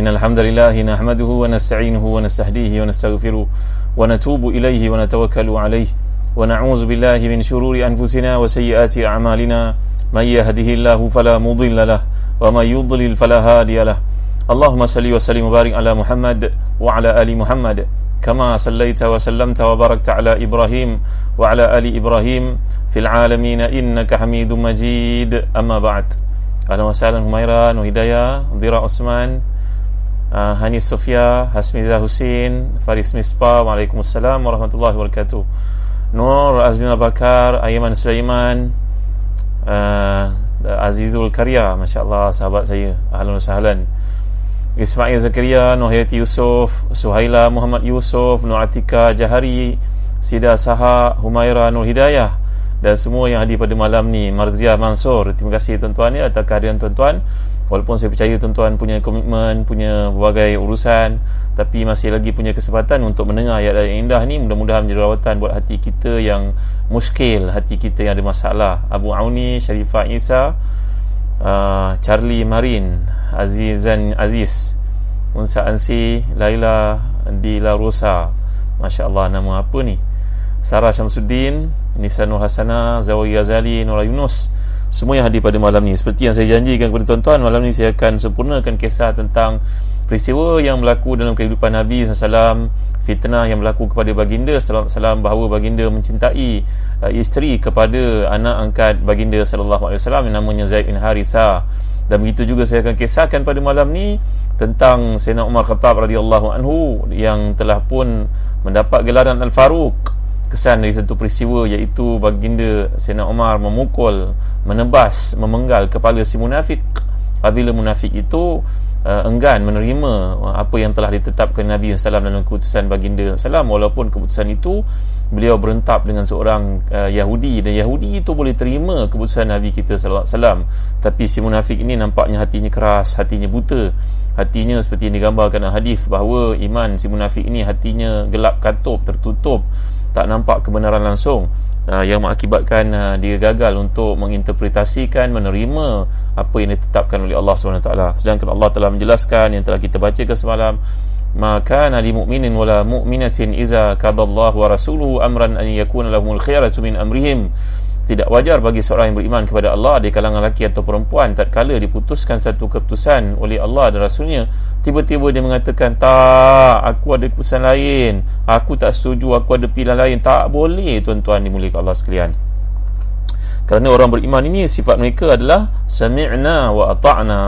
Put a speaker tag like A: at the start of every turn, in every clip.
A: إن الحمد لله نحمده ونستعينه ونستهديه ونستغفره ونتوب إليه ونتوكل عليه ونعوذ بالله من شرور أنفسنا وسيئات أعمالنا من يهده الله فلا مضل له ومن يضلل فلا هادي له اللهم صل وسلم وبارك على محمد وعلى آل محمد كما صليت وسلمت وباركت على إبراهيم وعلى آل إبراهيم في العالمين إنك حميد مجيد. أما بعد أهلا وسهلا هميرة وهدايا ضيرة عثمان uh, Hanis Sofia, Hasmiza Hussein, Faris Mispa, Waalaikumsalam warahmatullahi wabarakatuh. Nur Azmin Bakar, Ayman Sulaiman, uh, Azizul Karya, masya-Allah sahabat saya. Ahlan sahlan. Ismail Zakaria, Nuhayati Yusuf, Suhaila Muhammad Yusuf, Nur Atika Jahari, Sida Saha, Humaira Nur Hidayah dan semua yang hadir pada malam ni Marzia Mansur terima kasih tuan-tuan ya atas kehadiran tuan-tuan walaupun saya percaya tuan-tuan punya komitmen punya berbagai urusan tapi masih lagi punya kesempatan untuk mendengar ayat yang indah ni mudah-mudahan menjadi rawatan buat hati kita yang muskil hati kita yang ada masalah. Abu Auni Sharifah Isa uh, Charlie Marin Azizan Aziz Unsa Ansi Laila Dila Rosa. Masya Allah nama apa ni? Sarah Syamsuddin Nisa Nur Hasana Zawi Ghazali Nura Yunus Semua yang hadir pada malam ni. Seperti yang saya janjikan kepada tuan-tuan Malam ni saya akan sempurnakan kisah tentang Peristiwa yang berlaku dalam kehidupan Nabi SAW Fitnah yang berlaku kepada baginda SAW Bahawa baginda mencintai uh, Isteri kepada anak angkat baginda SAW Yang namanya Zaid bin Harisa Dan begitu juga saya akan kisahkan pada malam ni Tentang Sayyidina Umar Khattab radhiyallahu anhu Yang telah pun mendapat gelaran Al-Faruq kesan dari satu peristiwa iaitu baginda Sayyidina Umar memukul, menebas, memenggal kepala si munafik. Apabila munafik itu uh, enggan menerima apa yang telah ditetapkan Nabi SAW dalam keputusan baginda SAW walaupun keputusan itu beliau berentap dengan seorang uh, Yahudi dan Yahudi itu boleh terima keputusan Nabi kita SAW tapi si munafik ini nampaknya hatinya keras hatinya buta. Hatinya seperti yang digambarkan hadis bahawa iman si munafik ini hatinya gelap katup tertutup tak nampak kebenaran langsung uh, yang mengakibatkan uh, dia gagal untuk menginterpretasikan menerima apa yang ditetapkan oleh Allah SWT sedangkan Allah telah menjelaskan yang telah kita bacakan semalam maka nali mu'minin wala mu'minatin iza kadallahu wa rasuluhu amran an yakuna lahumul khiyaratu min amrihim. Tidak wajar bagi seorang yang beriman kepada Allah di kalangan lelaki atau perempuan tatkala diputuskan satu keputusan oleh Allah dan Rasulnya tiba-tiba dia mengatakan tak aku ada keputusan lain. Aku tak setuju aku ada pilihan lain. Tak boleh tuan-tuan dimuliakan Allah sekalian. Kerana orang beriman ini sifat mereka adalah sami'na wa ata'na.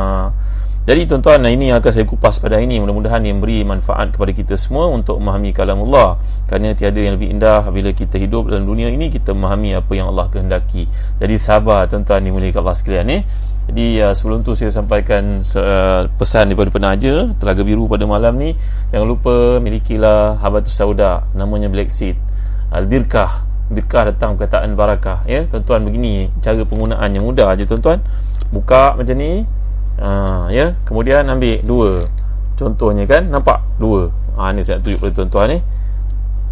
A: Jadi tuan-tuan ini yang akan saya kupas pada ini. Mudah-mudahan yang beri manfaat kepada kita semua untuk memahami kalam Allah kerana tiada yang lebih indah bila kita hidup dalam dunia ini kita memahami apa yang Allah kehendaki. Jadi sabar tuan-tuan dimuliakan Allah sekalian eh? Jadi uh, sebelum tu saya sampaikan uh, pesan daripada penaja telaga biru pada malam ni. Jangan lupa milikilah habatus sauda namanya black seed. Al-birkah. Birkah datang perkataan barakah ya. Tuan-tuan begini cara penggunaannya. Mudah aja tuan-tuan. Buka macam ni ha, ya. Kemudian ambil dua. Contohnya kan nampak? Dua. Ha, ni saya tunjuk kepada tuan-tuan ni.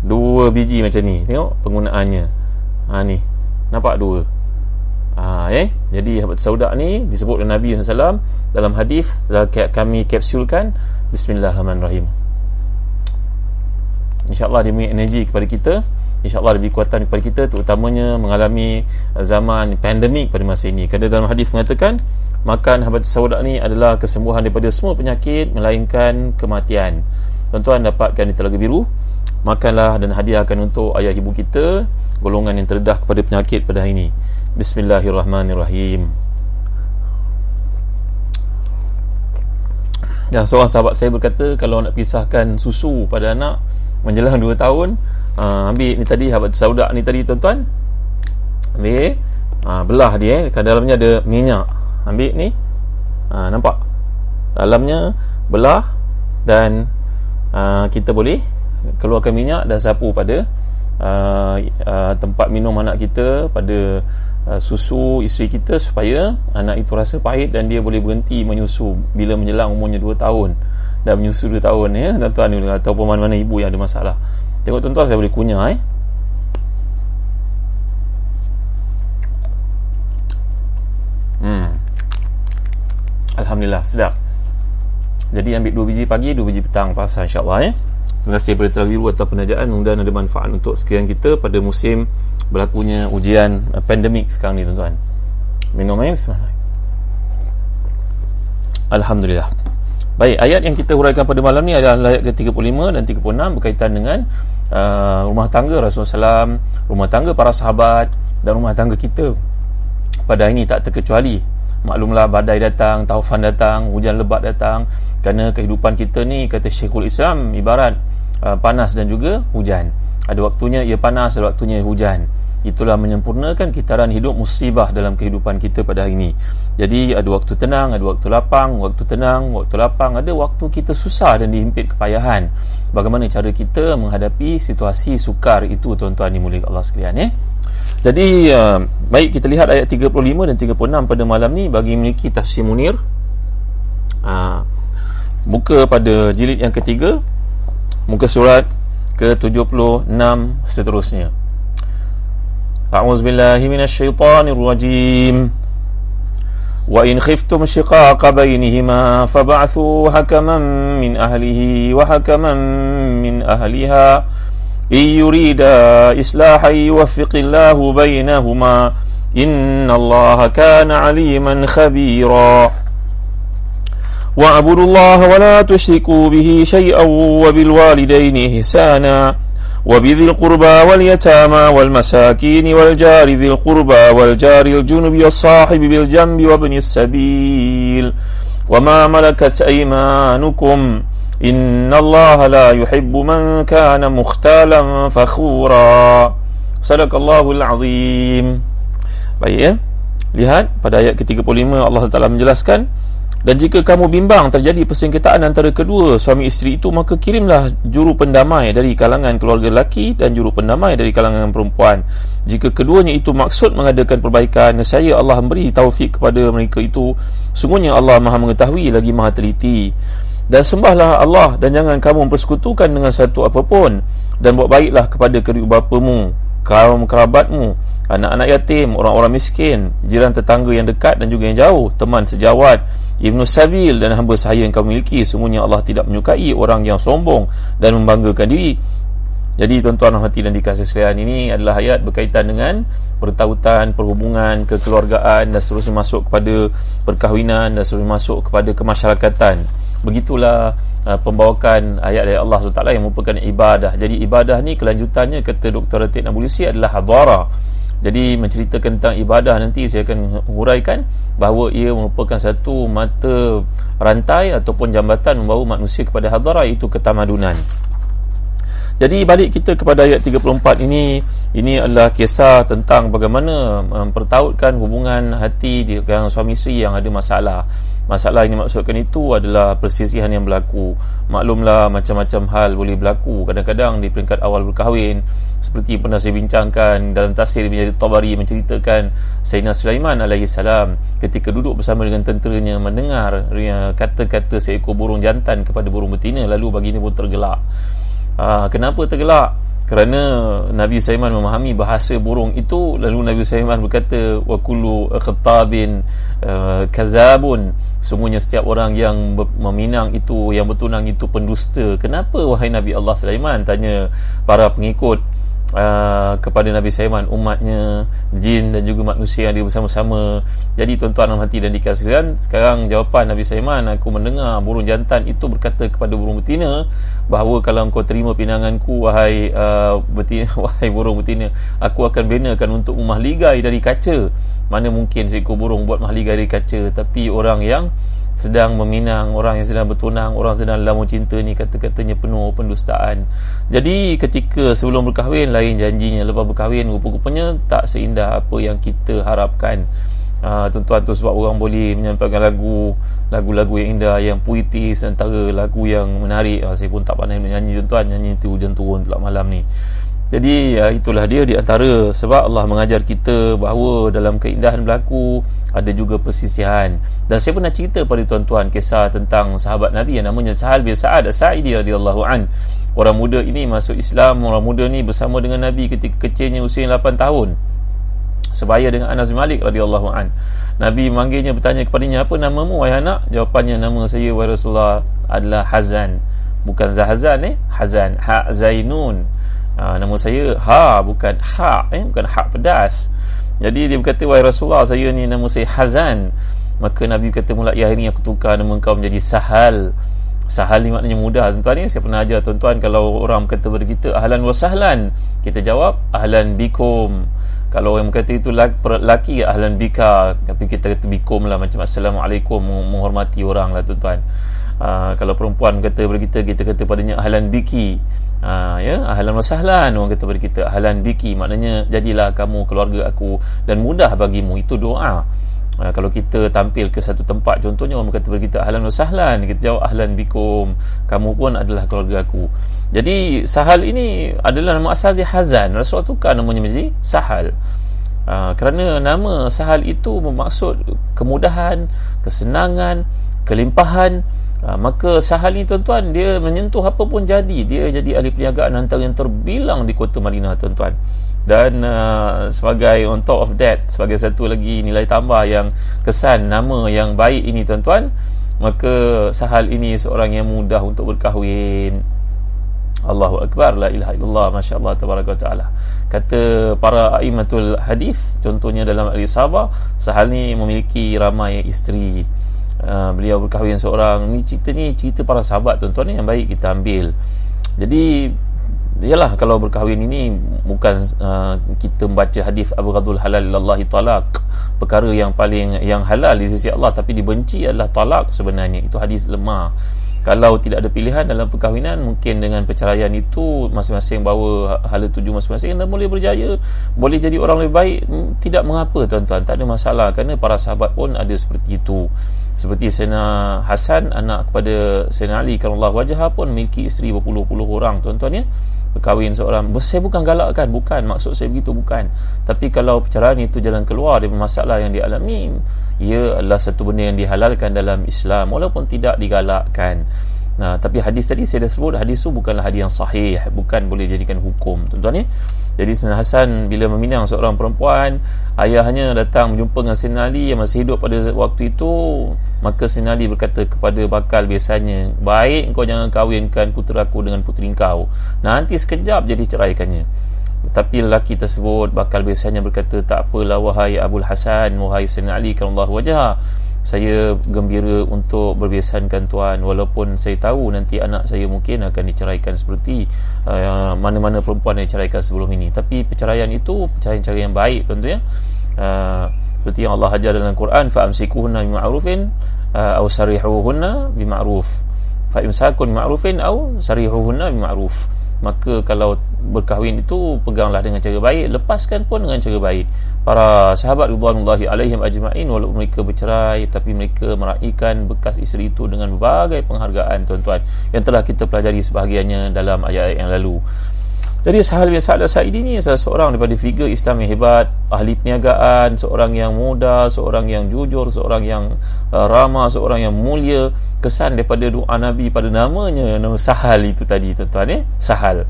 A: Dua biji macam ni. Tengok penggunaannya. Ha, ni. Nampak dua ha, eh? jadi habat saudak ni disebut oleh Nabi SAW dalam hadis telah kami kapsulkan Bismillahirrahmanirrahim. InsyaAllah dia memberi energi kepada kita InsyaAllah lebih kuatan kepada kita Terutamanya mengalami zaman pandemik pada masa ini. Kerana dalam hadis mengatakan Makan habat saudak ni adalah kesembuhan daripada semua penyakit Melainkan kematian. Tuan-tuan dapatkan di telaga biru. Makanlah dan hadiahkan untuk ayah ibu kita Golongan yang terdedah kepada penyakit pada hari ini Bismillahirrahmanirrahim. Ya, seorang sahabat saya berkata Kalau nak pisahkan susu pada anak Menjelang 2 tahun ha, ambil ni tadi habat saudak ni tadi tuan-tuan. Ambil ha, belah dia eh. dalamnya ada minyak. Ambil ni ha, nampak? Dalamnya belah dan ha, kita boleh keluarkan minyak dan sapu pada uh, uh, tempat minum anak kita pada uh, susu isteri kita supaya anak itu rasa pahit dan dia boleh berhenti menyusu bila menjelang umurnya 2 tahun dan menyusu 2 tahun ya tuan-tuan ataupun mana-mana ibu yang ada masalah Tengok tuan-tuan saya boleh kunyah eh. Hmm. Alhamdulillah sedap. jadi ambil dua biji pagi dua biji petang puasa insyaallah ya terima kasih kepada telah biru atas penajaan mudah-mudahan ada manfaat untuk sekalian kita pada musim berlakunya ujian uh, pandemik sekarang ni tuan-tuan minum air bismillah Alhamdulillah Baik, ayat yang kita huraikan pada malam ni adalah ayat ke-35 dan 36 berkaitan dengan uh, rumah tangga Rasulullah SAW, rumah tangga para sahabat dan rumah tangga kita. Pada hari ini tak terkecuali. Maklumlah badai datang, taufan datang, hujan lebat datang. Kerana kehidupan kita ni, kata Syekhul Islam, ibarat uh, panas dan juga hujan. Ada waktunya ia panas, ada waktunya ia hujan. Itulah menyempurnakan kitaran hidup musibah dalam kehidupan kita pada hari ini. Jadi ada waktu tenang ada waktu lapang waktu tenang waktu lapang. Ada waktu kita susah dan dihimpit kepayahan. Bagaimana cara kita menghadapi situasi sukar itu tuan-tuan dimulai Allah sekalian ya? Jadi uh, baik kita lihat ayat 35 dan 36 pada malam ni. Bagi memiliki tafsir munir. Uh, muka pada jilid yang ketiga muka surat ke-76 seterusnya. الشيطان الرجيم وإن خفتم شقاق بينهما فبعثوا حكما من أهله وحكما من أهلها إن يريدا إصلاحا يوفق الله بينهما إن الله كان عليما خبيرا واعبدوا الله ولا تشركوا به شيئا وبالوالدين إحسانا. وبذي القربى واليتامى والمساكين والجار ذي القربى والجار الجنب والصاحب بالجنب وابن السبيل. وما ملكت أيمانكم إن الله لا يحب من كان مختالا فخورا. صدق الله العظيم. Baik ya. Lihat pada ayat ke-35 Allah Taala menjelaskan Dan jika kamu bimbang terjadi persengketaan antara kedua suami isteri itu Maka kirimlah juru pendamai dari kalangan keluarga lelaki Dan juru pendamai dari kalangan perempuan. Jika keduanya itu maksud mengadakan perbaikan Saya Allah memberi taufik kepada mereka itu. Sungguhnya Allah maha mengetahui lagi maha teliti. Dan sembahlah Allah dan jangan kamu mempersekutukan dengan satu apapun. Dan buat baiklah kepada kedua bapamu Kaum kerabatmu Anak-anak yatim, orang-orang miskin Jiran tetangga yang dekat dan juga yang jauh Teman sejawat Ibnu Sabil dan hamba saya yang kau miliki Semuanya Allah tidak menyukai orang yang sombong Dan membanggakan diri. Jadi tuan-tuan hati dan dikasih sekalian Ini adalah ayat berkaitan dengan Pertautan, perhubungan, kekeluargaan Dan seterusnya masuk kepada perkahwinan Dan seterusnya masuk kepada kemasyarakatan. Begitulah uh, pembawakan ayat-ayat Allah SWT Yang merupakan ibadah. Jadi ibadah ni kelanjutannya Kata Dr. Ratik Nabulusi adalah hadara jadi menceritakan tentang ibadah nanti saya akan huraikan bahawa ia merupakan satu mata rantai ataupun jambatan membawa manusia kepada hadarah itu ketamadunan. Jadi balik kita kepada ayat 34 ini ini adalah kisah tentang bagaimana mempertautkan hubungan hati dengan suami isteri yang ada masalah. Masalah yang dimaksudkan itu adalah persisihan yang berlaku. Maklumlah macam-macam hal boleh berlaku. Kadang-kadang di peringkat awal berkahwin seperti pernah saya bincangkan dalam tafsir Ibn Tabari menceritakan Sayyidina Sulaiman alaihi salam ketika duduk bersama dengan tenteranya mendengar kata-kata seekor burung jantan kepada burung betina lalu baginda pun tergelak. Ha, kenapa tergelak? Kerana Nabi Sulaiman memahami bahasa burung itu lalu Nabi Sulaiman berkata wa kullu khatabin uh, kazabun semuanya setiap orang yang meminang itu yang bertunang itu pendusta. Kenapa wahai Nabi Allah Sulaiman? Tanya para pengikut uh, kepada Nabi Sulaiman umatnya jin dan juga manusia yang dia bersama-sama. Jadi tuan-tuan hati dan dikasihkan sekarang jawapan Nabi Sulaiman aku mendengar burung jantan itu berkata kepada burung betina bahawa kalau engkau terima pinanganku wahai uh, betina wahai burung betina aku akan binakan untuk rumah ligai dari kaca. Mana mungkin seekor burung buat mahligai dari kaca tapi orang yang sedang meminang orang yang sedang bertunang orang sedang dalam cinta ni kata-katanya penuh pendustaan. Jadi ketika sebelum berkahwin lain janjinya. Lepas berkahwin rupa-rupanya tak seindah apa yang kita harapkan. Uh, tuan-tuan tu sebab orang boleh menyampaikan lagu lagu-lagu yang indah yang puitis antara lagu yang menarik. Uh, saya pun tak pandai menyanyi tuan-tuan. Nyanyi tu hujan turun pula malam ni. Jadi ya, itulah dia di antara sebab Allah mengajar kita bahawa dalam keindahan berlaku ada juga persisihan. Dan saya pernah cerita pada tuan-tuan kisah tentang sahabat Nabi yang namanya Sahal bin Sa'ad As-Sa'idi radhiyallahu an. Orang muda ini masuk Islam, orang muda ni bersama dengan Nabi ketika kecilnya usia 8 tahun. Sebaya dengan Anas bin Malik radhiyallahu an. Nabi manggilnya bertanya kepadanya apa namamu wahai anak jawapannya nama saya wahai Rasulullah adalah Hazan bukan Zahazan eh Hazan Ha Zainun ha, nama saya Ha bukan Ha eh bukan Ha pedas jadi dia berkata wahai Rasulullah saya ni nama saya Hazan. Maka Nabi kata mulai hari ini aku tukar nama kau menjadi Sahal. Sahal ni maknanya mudah. Tuan-tuan ni saya pernah ajar tuan-tuan kalau orang kata kepada kita ahlan wa sahlan kita jawab ahlan bikum. Kalau orang kata itu lelaki ahlan bika. Tapi kita kata bikum lah macam assalamualaikum menghormati orang lah tuan-tuan. Uh, kalau perempuan kata kepada kita kita kata padanya ahlan biki uh, ya ahlan wasahlan orang kata kepada kita ahlan biki maknanya jadilah kamu keluarga aku dan mudah bagimu itu doa uh, kalau kita tampil ke satu tempat contohnya orang kata kepada kita ahlan wasahlan kita jawab ahlan bikum kamu pun adalah keluarga aku jadi Sahal ini adalah nama asal dia Hazan. Rasulullah tukar namanya menjadi Sahal. Uh, kerana nama Sahal itu bermaksud kemudahan, kesenangan, kelimpahan. Uh, maka Sahal ini tuan-tuan dia menyentuh apa pun jadi. Dia jadi ahli perniagaan antara yang terbilang di kota Madinah tuan-tuan. Dan uh, sebagai on top of that, sebagai satu lagi nilai tambah yang kesan nama yang baik ini tuan-tuan, maka Sahal ini seorang yang mudah untuk berkahwin Allahu Akbar la ilaha illallah masyaallah tabaraka taala kata para aimatul hadis contohnya dalam al sabah sahal ni memiliki ramai isteri uh, beliau berkahwin seorang. Ni cerita ni cerita para sahabat tuan-tuan ni yang baik kita ambil. Jadi Yalah kalau berkahwin ini bukan uh, kita membaca hadis Abu Ghadul Halal lillahi talaq perkara yang paling yang halal di sisi Allah tapi dibenci adalah talak sebenarnya. Itu hadis lemah. Kalau tidak ada pilihan dalam perkahwinan mungkin dengan perceraian itu masing-masing bawa hala tuju masing-masing dan boleh berjaya. Boleh jadi orang lebih baik. Hmm, tidak mengapa tuan-tuan. Tak ada masalah. Kerana para sahabat pun ada seperti itu seperti Sena Hasan anak kepada Sena Ali kalau Allah wajah pun memiliki isteri berpuluh-puluh orang. Tuan-tuan ya? Berkahwin seorang. Saya bukan galakkan bukan. Maksud saya begitu bukan. Tapi kalau perceraian itu jalan keluar dari masalah yang dialami ia adalah satu benda yang dihalalkan dalam Islam walaupun tidak digalakkan Nah, tapi hadis tadi saya dah sebut hadis tu bukanlah hadis yang sahih, bukan boleh jadikan hukum. Tuan-tuan ya. Jadi Sayyidina Hasan bila meminang seorang perempuan, ayahnya datang berjumpa dengan Sayyidina Ali yang masih hidup pada waktu itu, maka Sayyidina Ali berkata kepada bakal biasanya, "Baik kau jangan kahwinkan puteraku dengan puteri kau. Nanti sekejap jadi ceraikannya." Tapi lelaki tersebut bakal biasanya berkata, "Tak apalah wahai Abul Hasan, wahai Sayyidina Ali, Allah wajah." Saya gembira untuk berbiasakan tuan. Walaupun saya tahu nanti anak saya mungkin akan diceraikan seperti uh, mana-mana perempuan yang diceraikan sebelum ini. Tapi perceraian itu perceraian cara yang baik tentu ya. Uh, seperti yang Allah ajar dalam Quran fa amsikuhunna uh, aw sarihuhunna bima'ruf. Fa imsakun bima'rufin aw sarihuhunna bima'ruf. Maka kalau berkahwin itu peganglah dengan cara baik lepaskan pun dengan cara baik para sahabat ridwanullahi alaihim ajma'in walaupun mereka bercerai tapi mereka meraihkan bekas isteri itu dengan berbagai penghargaan tuan-tuan yang telah kita pelajari sebahagiannya dalam ayat-ayat yang lalu jadi Sahal bin Sa'ad Sa'id ini adalah seorang daripada figure Islam yang hebat, ahli perniagaan, seorang yang muda, seorang yang jujur, seorang yang uh, ramah, seorang yang mulia. Kesan daripada doa Nabi pada namanya, nama Sahal itu tadi tuan-tuan eh? Sahal.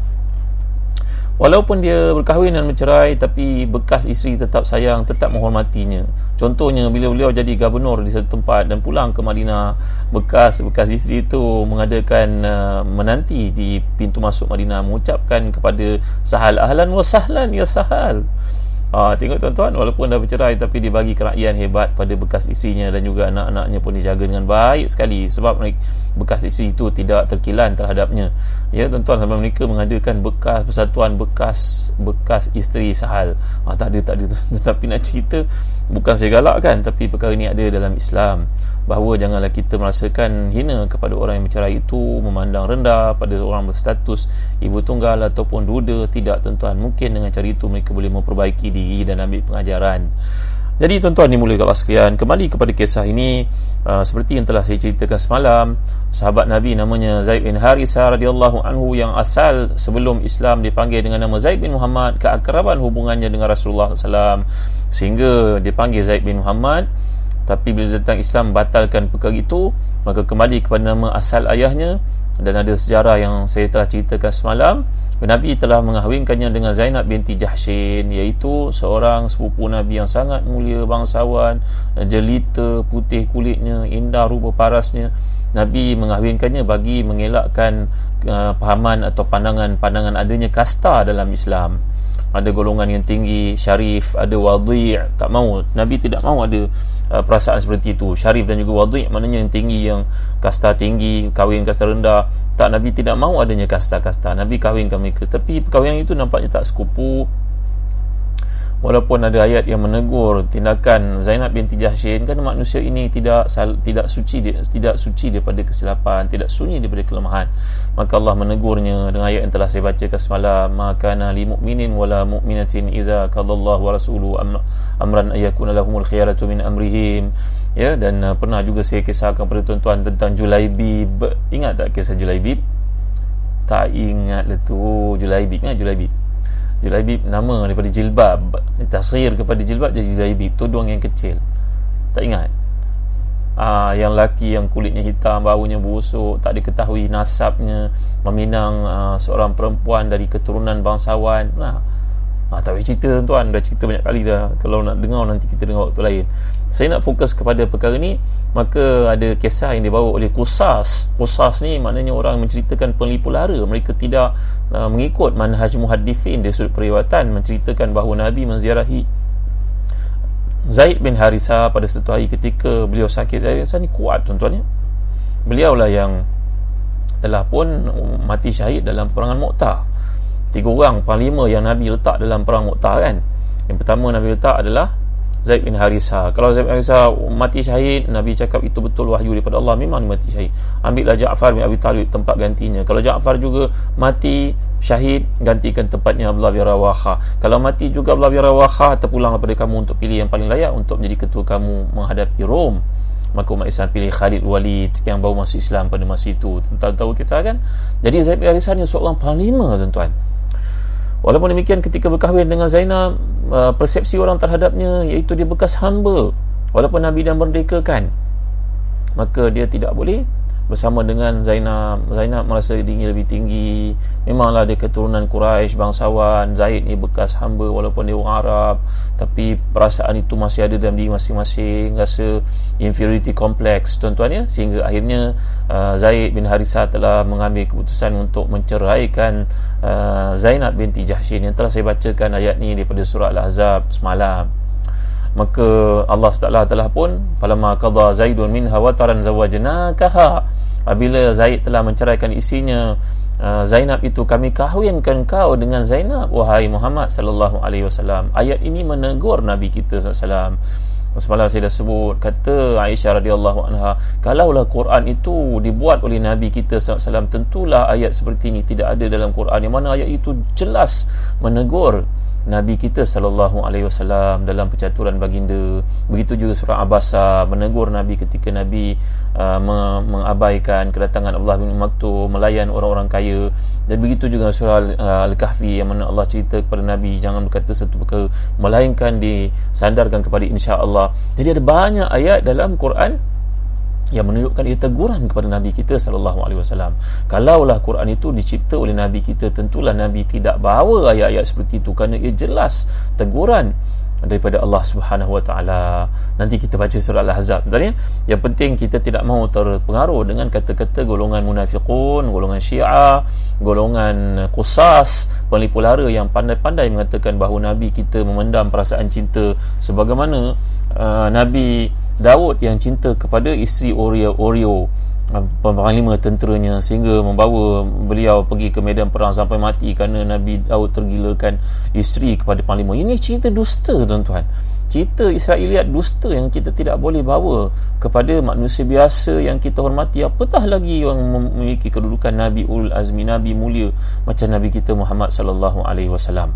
A: Walaupun dia berkahwin dan bercerai tapi bekas isteri tetap sayang, tetap menghormatinya. Contohnya bila beliau jadi gubernur di satu tempat dan pulang ke Madinah, bekas-bekas isteri itu mengadakan uh, menanti di pintu masuk Madinah mengucapkan kepada Sahal ahlan wa sahlan ya Sahal. Ha, tengok tuan-tuan walaupun dah bercerai tapi dia bagi kerakyat hebat pada bekas isterinya dan juga anak-anaknya pun dijaga dengan baik sekali sebab bekas isteri itu tidak terkilan terhadapnya. Ya tuan-tuan sampai mereka mengadakan bekas persatuan bekas bekas isteri sahal. Ha, tak ada tak ada. Tetapi nak cerita bukan saya galakkan tapi perkara ini ada dalam Islam. Bahawa janganlah kita merasakan hina kepada orang yang bercerai itu memandang rendah pada orang berstatus ibu tunggal ataupun duda tidak tuan-tuan. Mungkin dengan cara itu mereka boleh memperbaiki diri dan ambil pengajaran jadi tuan-tuan dimulai Allah sekalian kembali kepada kisah ini. Uh, seperti yang telah saya ceritakan semalam sahabat Nabi namanya Zaid bin Harithah radhiyallahu anhu yang asal sebelum Islam dipanggil dengan nama Zaid bin Muhammad keakraban hubungannya dengan Rasulullah SAW sehingga dipanggil Zaid bin Muhammad. Tapi bila datang Islam batalkan perkara itu maka kembali kepada nama asal ayahnya. Dan ada sejarah yang saya telah ceritakan semalam Nabi telah mengahwinkannya dengan Zainab binti Jahshin iaitu seorang sepupu Nabi yang sangat mulia bangsawan jelita putih kulitnya indah rupa parasnya. Nabi mengahwinkannya bagi mengelakkan uh, pahaman atau pandangan-pandangan adanya kasta dalam Islam ada golongan yang tinggi syarif ada wadhi' tak mau Nabi tidak mau ada uh, perasaan seperti itu. Syarif dan juga wadhi' maknanya yang tinggi yang kasta tinggi kahwin kasta rendah. Tak Nabi tidak mahu adanya kasta-kasta. Nabi kahwinkan mereka. Tapi perkahwinan itu nampaknya tak sekupu walaupun ada ayat yang menegur tindakan Zainab binti Jahshin kerana manusia ini tidak tidak suci tidak suci daripada kesilapan tidak sunyi daripada kelemahan. Maka Allah menegurnya dengan ayat yang telah saya bacakan semalam maka li mu'minin wala mu'minatin iza qadallahu wa rasuluhu amran ayakuna lahumul khiyaratu min amrihim. Ya dan uh, pernah juga saya kisahkan kepada tuan-tuan tentang Julaibib ingat tak kisah Julaibib tak ingat lah tu Julaibib ingat Julaibib Julaibib nama daripada jilbab. Tasir kepada jilbab jadi Julaibib. Tudung yang kecil. Tak ingat. Aa, ah, yang laki yang kulitnya hitam baunya busuk tak diketahui nasabnya meminang aa, ah, seorang perempuan dari keturunan bangsawan. Nah Ha, tak boleh cerita tuan. Dah cerita banyak kali dah. Kalau nak dengar nanti kita dengar waktu lain Saya nak fokus kepada perkara ni Maka ada kisah yang dibawa oleh Kusas Kusas ni maknanya orang menceritakan pelipu lara. Mereka tidak uh, mengikut manhaj muhadifin Dari sudut periwatan Menceritakan bahawa Nabi menziarahi Zaid bin Harisa pada satu hari ketika beliau sakit. Zaid bin Harisa ni kuat tuan-tuan ya. Beliau lah yang telah pun mati syahid dalam perangan Muqtah tiga orang panglima yang Nabi letak dalam perang Mu'tah kan. Yang pertama Nabi letak adalah Zaid bin Harisa. Kalau Zaid bin Harisa mati syahid Nabi cakap itu betul wahyu daripada Allah memang mati syahid. Ambillah Ja'far bin Abi Talib tempat gantinya. Kalau Ja'far juga mati syahid gantikan tempatnya Abdullah bin Rawaha. Kalau mati juga Abdullah bin Rawaha terpulang kepada kamu untuk pilih yang paling layak untuk menjadi ketua kamu menghadapi Rom. Maka umat Islam pilih Khalid Walid yang baru masuk Islam pada masa itu. Tentang tahu kisah kan? Jadi Zaid bin Harisa ni seorang panglima tuan-tuan Walaupun demikian ketika berkahwin dengan Zainab uh, persepsi orang terhadapnya iaitu dia bekas hamba. Walaupun Nabi dah merdekakan maka dia tidak boleh bersama dengan Zainab. Zainab merasa dirinya lebih tinggi. Memanglah dia keturunan Quraisy bangsawan. Zaid ni bekas hamba walaupun dia orang Arab. Tapi perasaan itu masih ada dalam diri masing-masing. Rasa inferiority complex tuan-tuan ya? Sehingga akhirnya uh, Zaid bin Harithah telah mengambil keputusan untuk menceraikan uh, Zainab binti Jahshin yang telah saya bacakan ayat ni daripada surah Al-Ahzab semalam. Maka Allah Taala telah pun falamma qadha zaidun minha wataran zawajnakaha apabila Zaid telah menceraikan isinya uh, Zainab itu kami kahwinkan kau dengan Zainab wahai Muhammad sallallahu alaihi wasallam. Ayat ini menegur nabi kita sallallahu Semalam saya dah sebut kata Aisyah radhiyallahu anha kalaulah Quran itu dibuat oleh nabi kita sallallahu tentulah ayat seperti ini tidak ada dalam Quran. Yang mana ayat itu jelas menegur Nabi kita sallallahu alaihi wasallam dalam percaturan baginda. Begitu juga surah Abasa menegur Nabi ketika Nabi uh, mengabaikan kedatangan Allah bin Maktum melayan orang-orang kaya. Dan begitu juga surah uh, Al-Kahfi yang mana Allah cerita kepada Nabi jangan berkata satu perkara melainkan disandarkan kepada insya-Allah. Jadi ada banyak ayat dalam Quran yang menunjukkan ia teguran kepada Nabi kita sallallahu alaihi wasallam. Kalaulah Quran itu dicipta oleh Nabi kita, tentulah Nabi tidak bawa ayat-ayat seperti itu kerana ia jelas teguran daripada Allah Subhanahu wa taala. Nanti kita baca surah Al-Ahzab. Tadi yang penting kita tidak mahu terpengaruh dengan kata-kata golongan munafiqun, golongan Syiah, golongan Qusas, penipu lara yang pandai-pandai mengatakan bahawa Nabi kita memendam perasaan cinta sebagaimana uh, Nabi Daud yang cinta kepada isteri Oreo Oreo panglima tenteranya sehingga membawa beliau pergi ke medan perang sampai mati kerana Nabi Daud tergilakan isteri kepada panglima. Ini cerita dusta tuan-tuan. Cerita Israeliat dusta yang kita tidak boleh bawa kepada manusia biasa yang kita hormati. Apatah lagi yang memiliki kedudukan Nabi Ul Azmi Nabi mulia macam Nabi kita Muhammad sallallahu alaihi wasallam.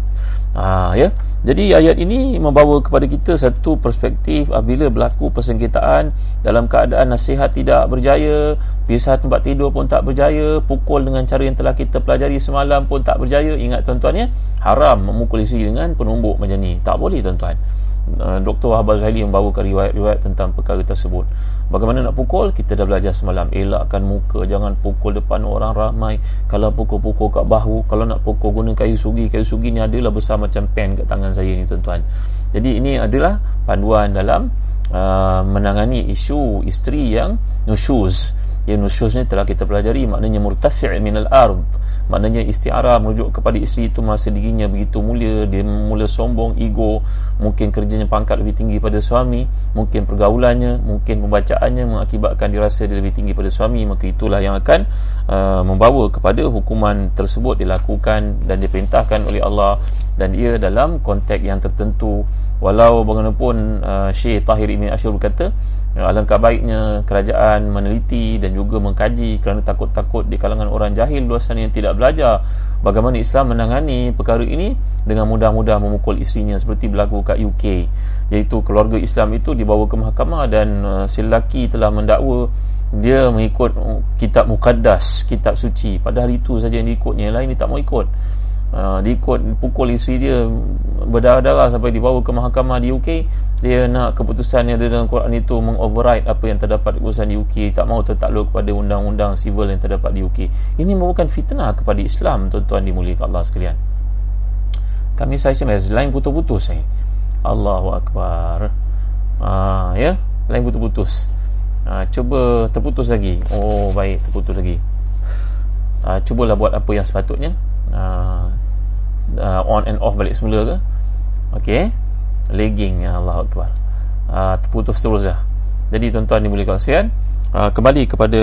A: Ha, ya. Jadi ayat ini membawa kepada kita satu perspektif apabila berlaku persengketaan dalam keadaan nasihat tidak berjaya, pisah tempat tidur pun tak berjaya, pukul dengan cara yang telah kita pelajari semalam pun tak berjaya. Ingat tuan-tuan ya, haram memukul isteri dengan penumbuk macam ni. Tak boleh tuan-tuan uh, Dr. Wahab Zaili membawakan riwayat-riwayat tentang perkara tersebut. Bagaimana nak pukul? Kita dah belajar semalam. Elakkan muka jangan pukul depan orang ramai. Kalau pukul-pukul kat bahu kalau nak pukul guna kayu sugi kayu sugi ni adalah besar macam pen kat tangan saya ni tuan-tuan. Jadi ini adalah panduan dalam uh, menangani isu isteri yang nusyuz. Yang nusyuz ni telah kita pelajari maknanya murtafi' minal ard maknanya istiarah merujuk kepada isteri itu masa dirinya begitu mulia dia mula sombong ego mungkin kerjanya pangkat lebih tinggi pada suami mungkin pergaulannya mungkin pembacaannya mengakibatkan dirasa dia lebih tinggi pada suami maka itulah yang akan uh, membawa kepada hukuman tersebut dilakukan dan diperintahkan oleh Allah dan ia dalam konteks yang tertentu. Walau bagaimanapun uh, Syekh Tahir Ibn Ashur berkata alangkah baiknya kerajaan meneliti dan juga mengkaji kerana takut-takut di kalangan orang jahil luasan yang tidak belajar. Bagaimana Islam menangani perkara ini? Dengan mudah-mudah memukul isterinya seperti berlaku kat UK iaitu keluarga Islam itu dibawa ke mahkamah dan uh, si lelaki telah mendakwa dia mengikut kitab mukaddas kitab suci. Padahal itu saja yang diikutnya yang lain dia tak mau ikut uh, diikut pukul isteri dia berdarah-darah sampai dibawa ke mahkamah di UK dia nak keputusan yang ada dalam Quran itu mengoverride apa yang terdapat keputusan di UK tak mahu tertakluk kepada undang-undang civil yang terdapat di UK ini merupakan fitnah kepada Islam tuan-tuan dimuliakan Allah sekalian. Kami saya cakap lain putus-putus eh. Allahu Akbar. Ah, ya? Lain putus-putus. Ah, cuba terputus lagi. Oh baik terputus lagi. Ah, cubalah buat apa yang sepatutnya. Ah, uh, on and off balik semula ke? Okey. Lagging ya Allah akbar. Uh, terputus terus dah. Jadi tuan-tuan dimuliakan sekalian uh, kembali kepada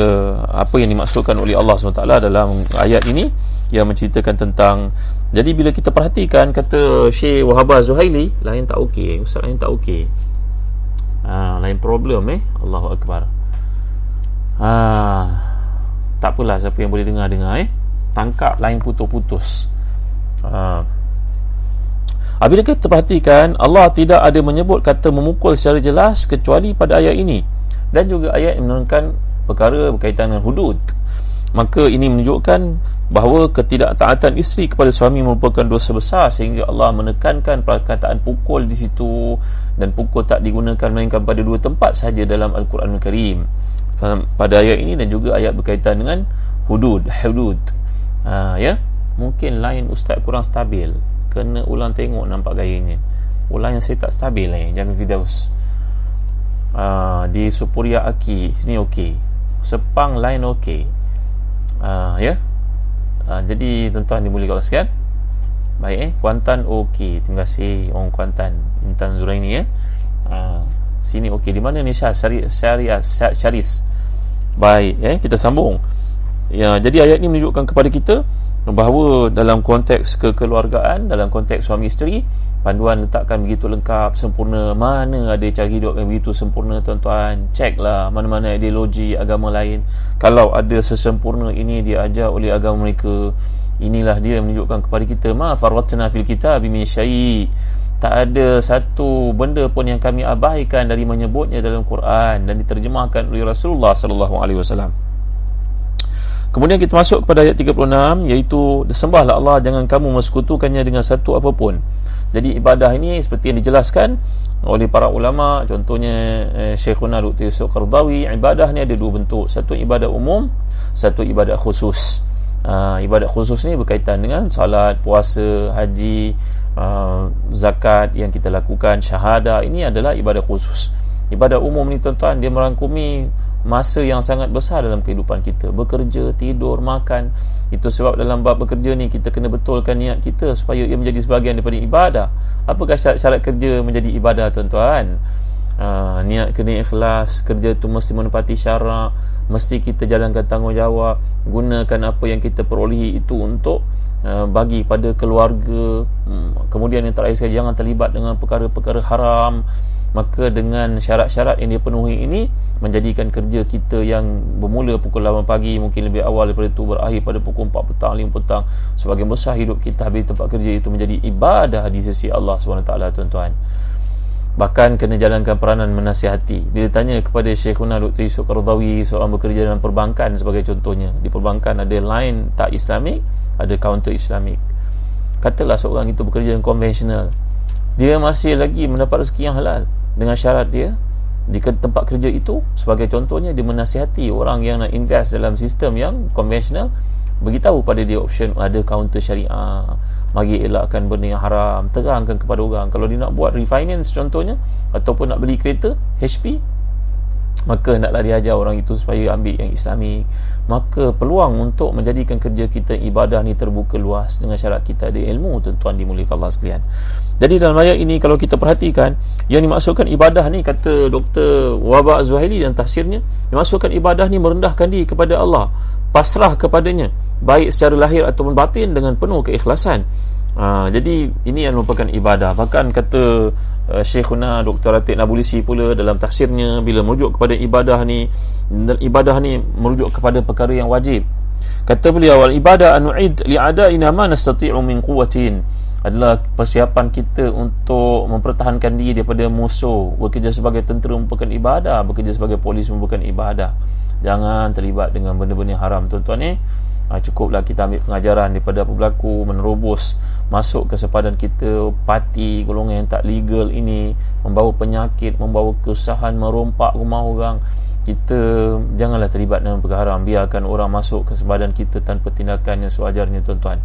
A: apa yang dimaksudkan oleh Allah SWT dalam ayat ini yang menceritakan tentang jadi bila kita perhatikan kata Syekh Wahabah Zuhaili lain tak okey ustaz lain tak okey. Uh, lain problem eh? Allahu akbar. Uh, tak apalah siapa yang boleh dengar dengar eh? Tangkap lain putus-putus Ha. Apabila kita perhatikan Allah tidak ada menyebut kata memukul secara jelas kecuali pada ayat ini. Dan juga ayat yang menerangkan perkara berkaitan dengan hudud. Maka ini menunjukkan bahawa ketidaktaatan isteri kepada suami merupakan dosa besar sehingga Allah menekankan perkataan pukul di situ dan pukul tak digunakan melainkan pada dua tempat sahaja dalam Al-Quran Al-Karim pada ayat ini dan juga ayat berkaitan dengan hudud hudud. Ha, ya mungkin lain ustaz kurang stabil. Kena ulang tengok nampak gayanya. Ulang yang saya tak stabil lain jangan Fidaus uh, di Supuria Aki sini okey. Sepang lain okey. Uh, ya? Yeah? uh, jadi tuan-tuan dimuliakan sekalian. Baik eh? Kuantan okey. Terima kasih orang Kuantan. Intan Zuraini ya? Uh, sini okey. Di mana ni Syah? Syariah Syaris. Baik eh? Kita sambung. Ya jadi ayat ni menunjukkan kepada kita bahawa dalam konteks kekeluargaan dalam konteks suami isteri panduan letakkan begitu lengkap sempurna. Mana ada cara hidup yang begitu sempurna tuan-tuan? Ceklah mana-mana ideologi agama lain. Kalau ada sesempurna ini diajar oleh agama mereka. Inilah dia yang menunjukkan kepada kita ma faratna fil kitab min syai. Tak ada satu benda pun yang kami abaikan dari menyebutnya dalam Quran dan diterjemahkan oleh Rasulullah sallallahu alaihi wasallam Kemudian kita masuk kepada ayat 36 iaitu sembahlah Allah jangan kamu mensekutukannya dengan satu apapun. Jadi ibadah ini seperti yang dijelaskan oleh para ulama contohnya eh, Syekhuna Dr. Yusuf Qardawi ibadah ni ada dua bentuk satu ibadah umum satu ibadah khusus uh, ibadah khusus ni berkaitan dengan salat puasa haji uh, zakat yang kita lakukan syahadah ini adalah ibadah khusus ibadah umum ni tuan-tuan dia merangkumi masa yang sangat besar dalam kehidupan kita. Bekerja, tidur, makan. Itu sebab dalam bab bekerja ni kita kena betulkan niat kita supaya ia menjadi sebahagian daripada ibadah. Apakah syarat-syarat kerja menjadi ibadah tuan-tuan? Uh, niat kena ikhlas kerja tu mesti menepati syarat mesti kita jalankan tanggungjawab gunakan apa yang kita perolehi itu untuk uh, bagi pada keluarga. Hmm, kemudian yang terakhir sekali jangan terlibat dengan perkara-perkara haram maka dengan syarat-syarat yang dipenuhi ini menjadikan kerja kita yang bermula pukul 8 pagi mungkin lebih awal daripada itu berakhir pada pukul 4 petang 5 petang sebagian besar hidup kita habis tempat kerja itu menjadi ibadah di sisi Allah SWT tuan-tuan. Bahkan kena jalankan peranan menasihati. Bila tanya kepada Syekhuna Dr. Yusuf Qardawi seorang bekerja dalam perbankan sebagai contohnya di perbankan ada line tak islamik ada counter islamik katalah seorang itu bekerja yang konvensional. Dia masih lagi mendapat rezeki yang halal dengan syarat dia di tempat kerja itu sebagai contohnya dia menasihati orang yang nak invest dalam sistem yang konvensional beritahu pada dia option ada counter syariah mari elakkan benda yang haram terangkan kepada orang. Kalau dia nak buat refinance contohnya ataupun nak beli kereta HP maka naklah diajar orang itu supaya ambil yang islami. Maka peluang untuk menjadikan kerja kita ibadah ni terbuka luas dengan syarat kita ada ilmu tuan-tuan Allah sekalian. Jadi dalam ayat ini kalau kita perhatikan yang dimaksudkan ibadah ni kata Dr. Wabak Zuhaili dan tafsirnya dimaksudkan ibadah ni merendahkan diri kepada Allah pasrah kepadanya baik secara lahir ataupun batin dengan penuh keikhlasan. Ha, jadi ini yang merupakan ibadah. Bahkan kata uh, Syekhuna Dr. Atik Nabulisi pula dalam tafsirnya bila merujuk kepada ibadah ni ibadah ni merujuk kepada perkara yang wajib. Kata beliau wal ibadah anu'id li'ada'ina ma nastati'u min quwwatin. Adalah persiapan kita untuk mempertahankan diri daripada musuh bekerja sebagai tentera merupakan ibadah bekerja sebagai polis merupakan ibadah. Jangan terlibat dengan benda-benda haram tuan-tuan ni ha, cukuplah kita ambil pengajaran daripada apa berlaku menerobos masuk ke sepadan kita parti golongan yang tak legal ini membawa penyakit membawa kesusahan merompak rumah orang. Kita janganlah terlibat dalam perkara haram. Biarkan orang masuk ke sepadan kita tanpa tindakan yang sewajarnya tuan-tuan.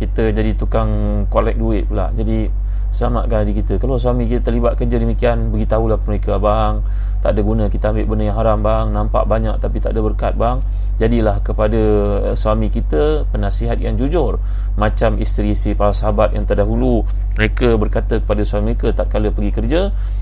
A: Kita jadi tukang collect duit pula. Jadi selamatkan diri kita. Kalau suami kita terlibat kerja demikian beritahulah mereka bang tak ada guna kita ambil benda yang haram bang. Nampak banyak tapi tak ada berkat bang. Jadilah kepada eh, suami kita penasihat yang jujur macam isteri-isteri para sahabat yang terdahulu. Mereka berkata kepada suami mereka tak kala pergi kerja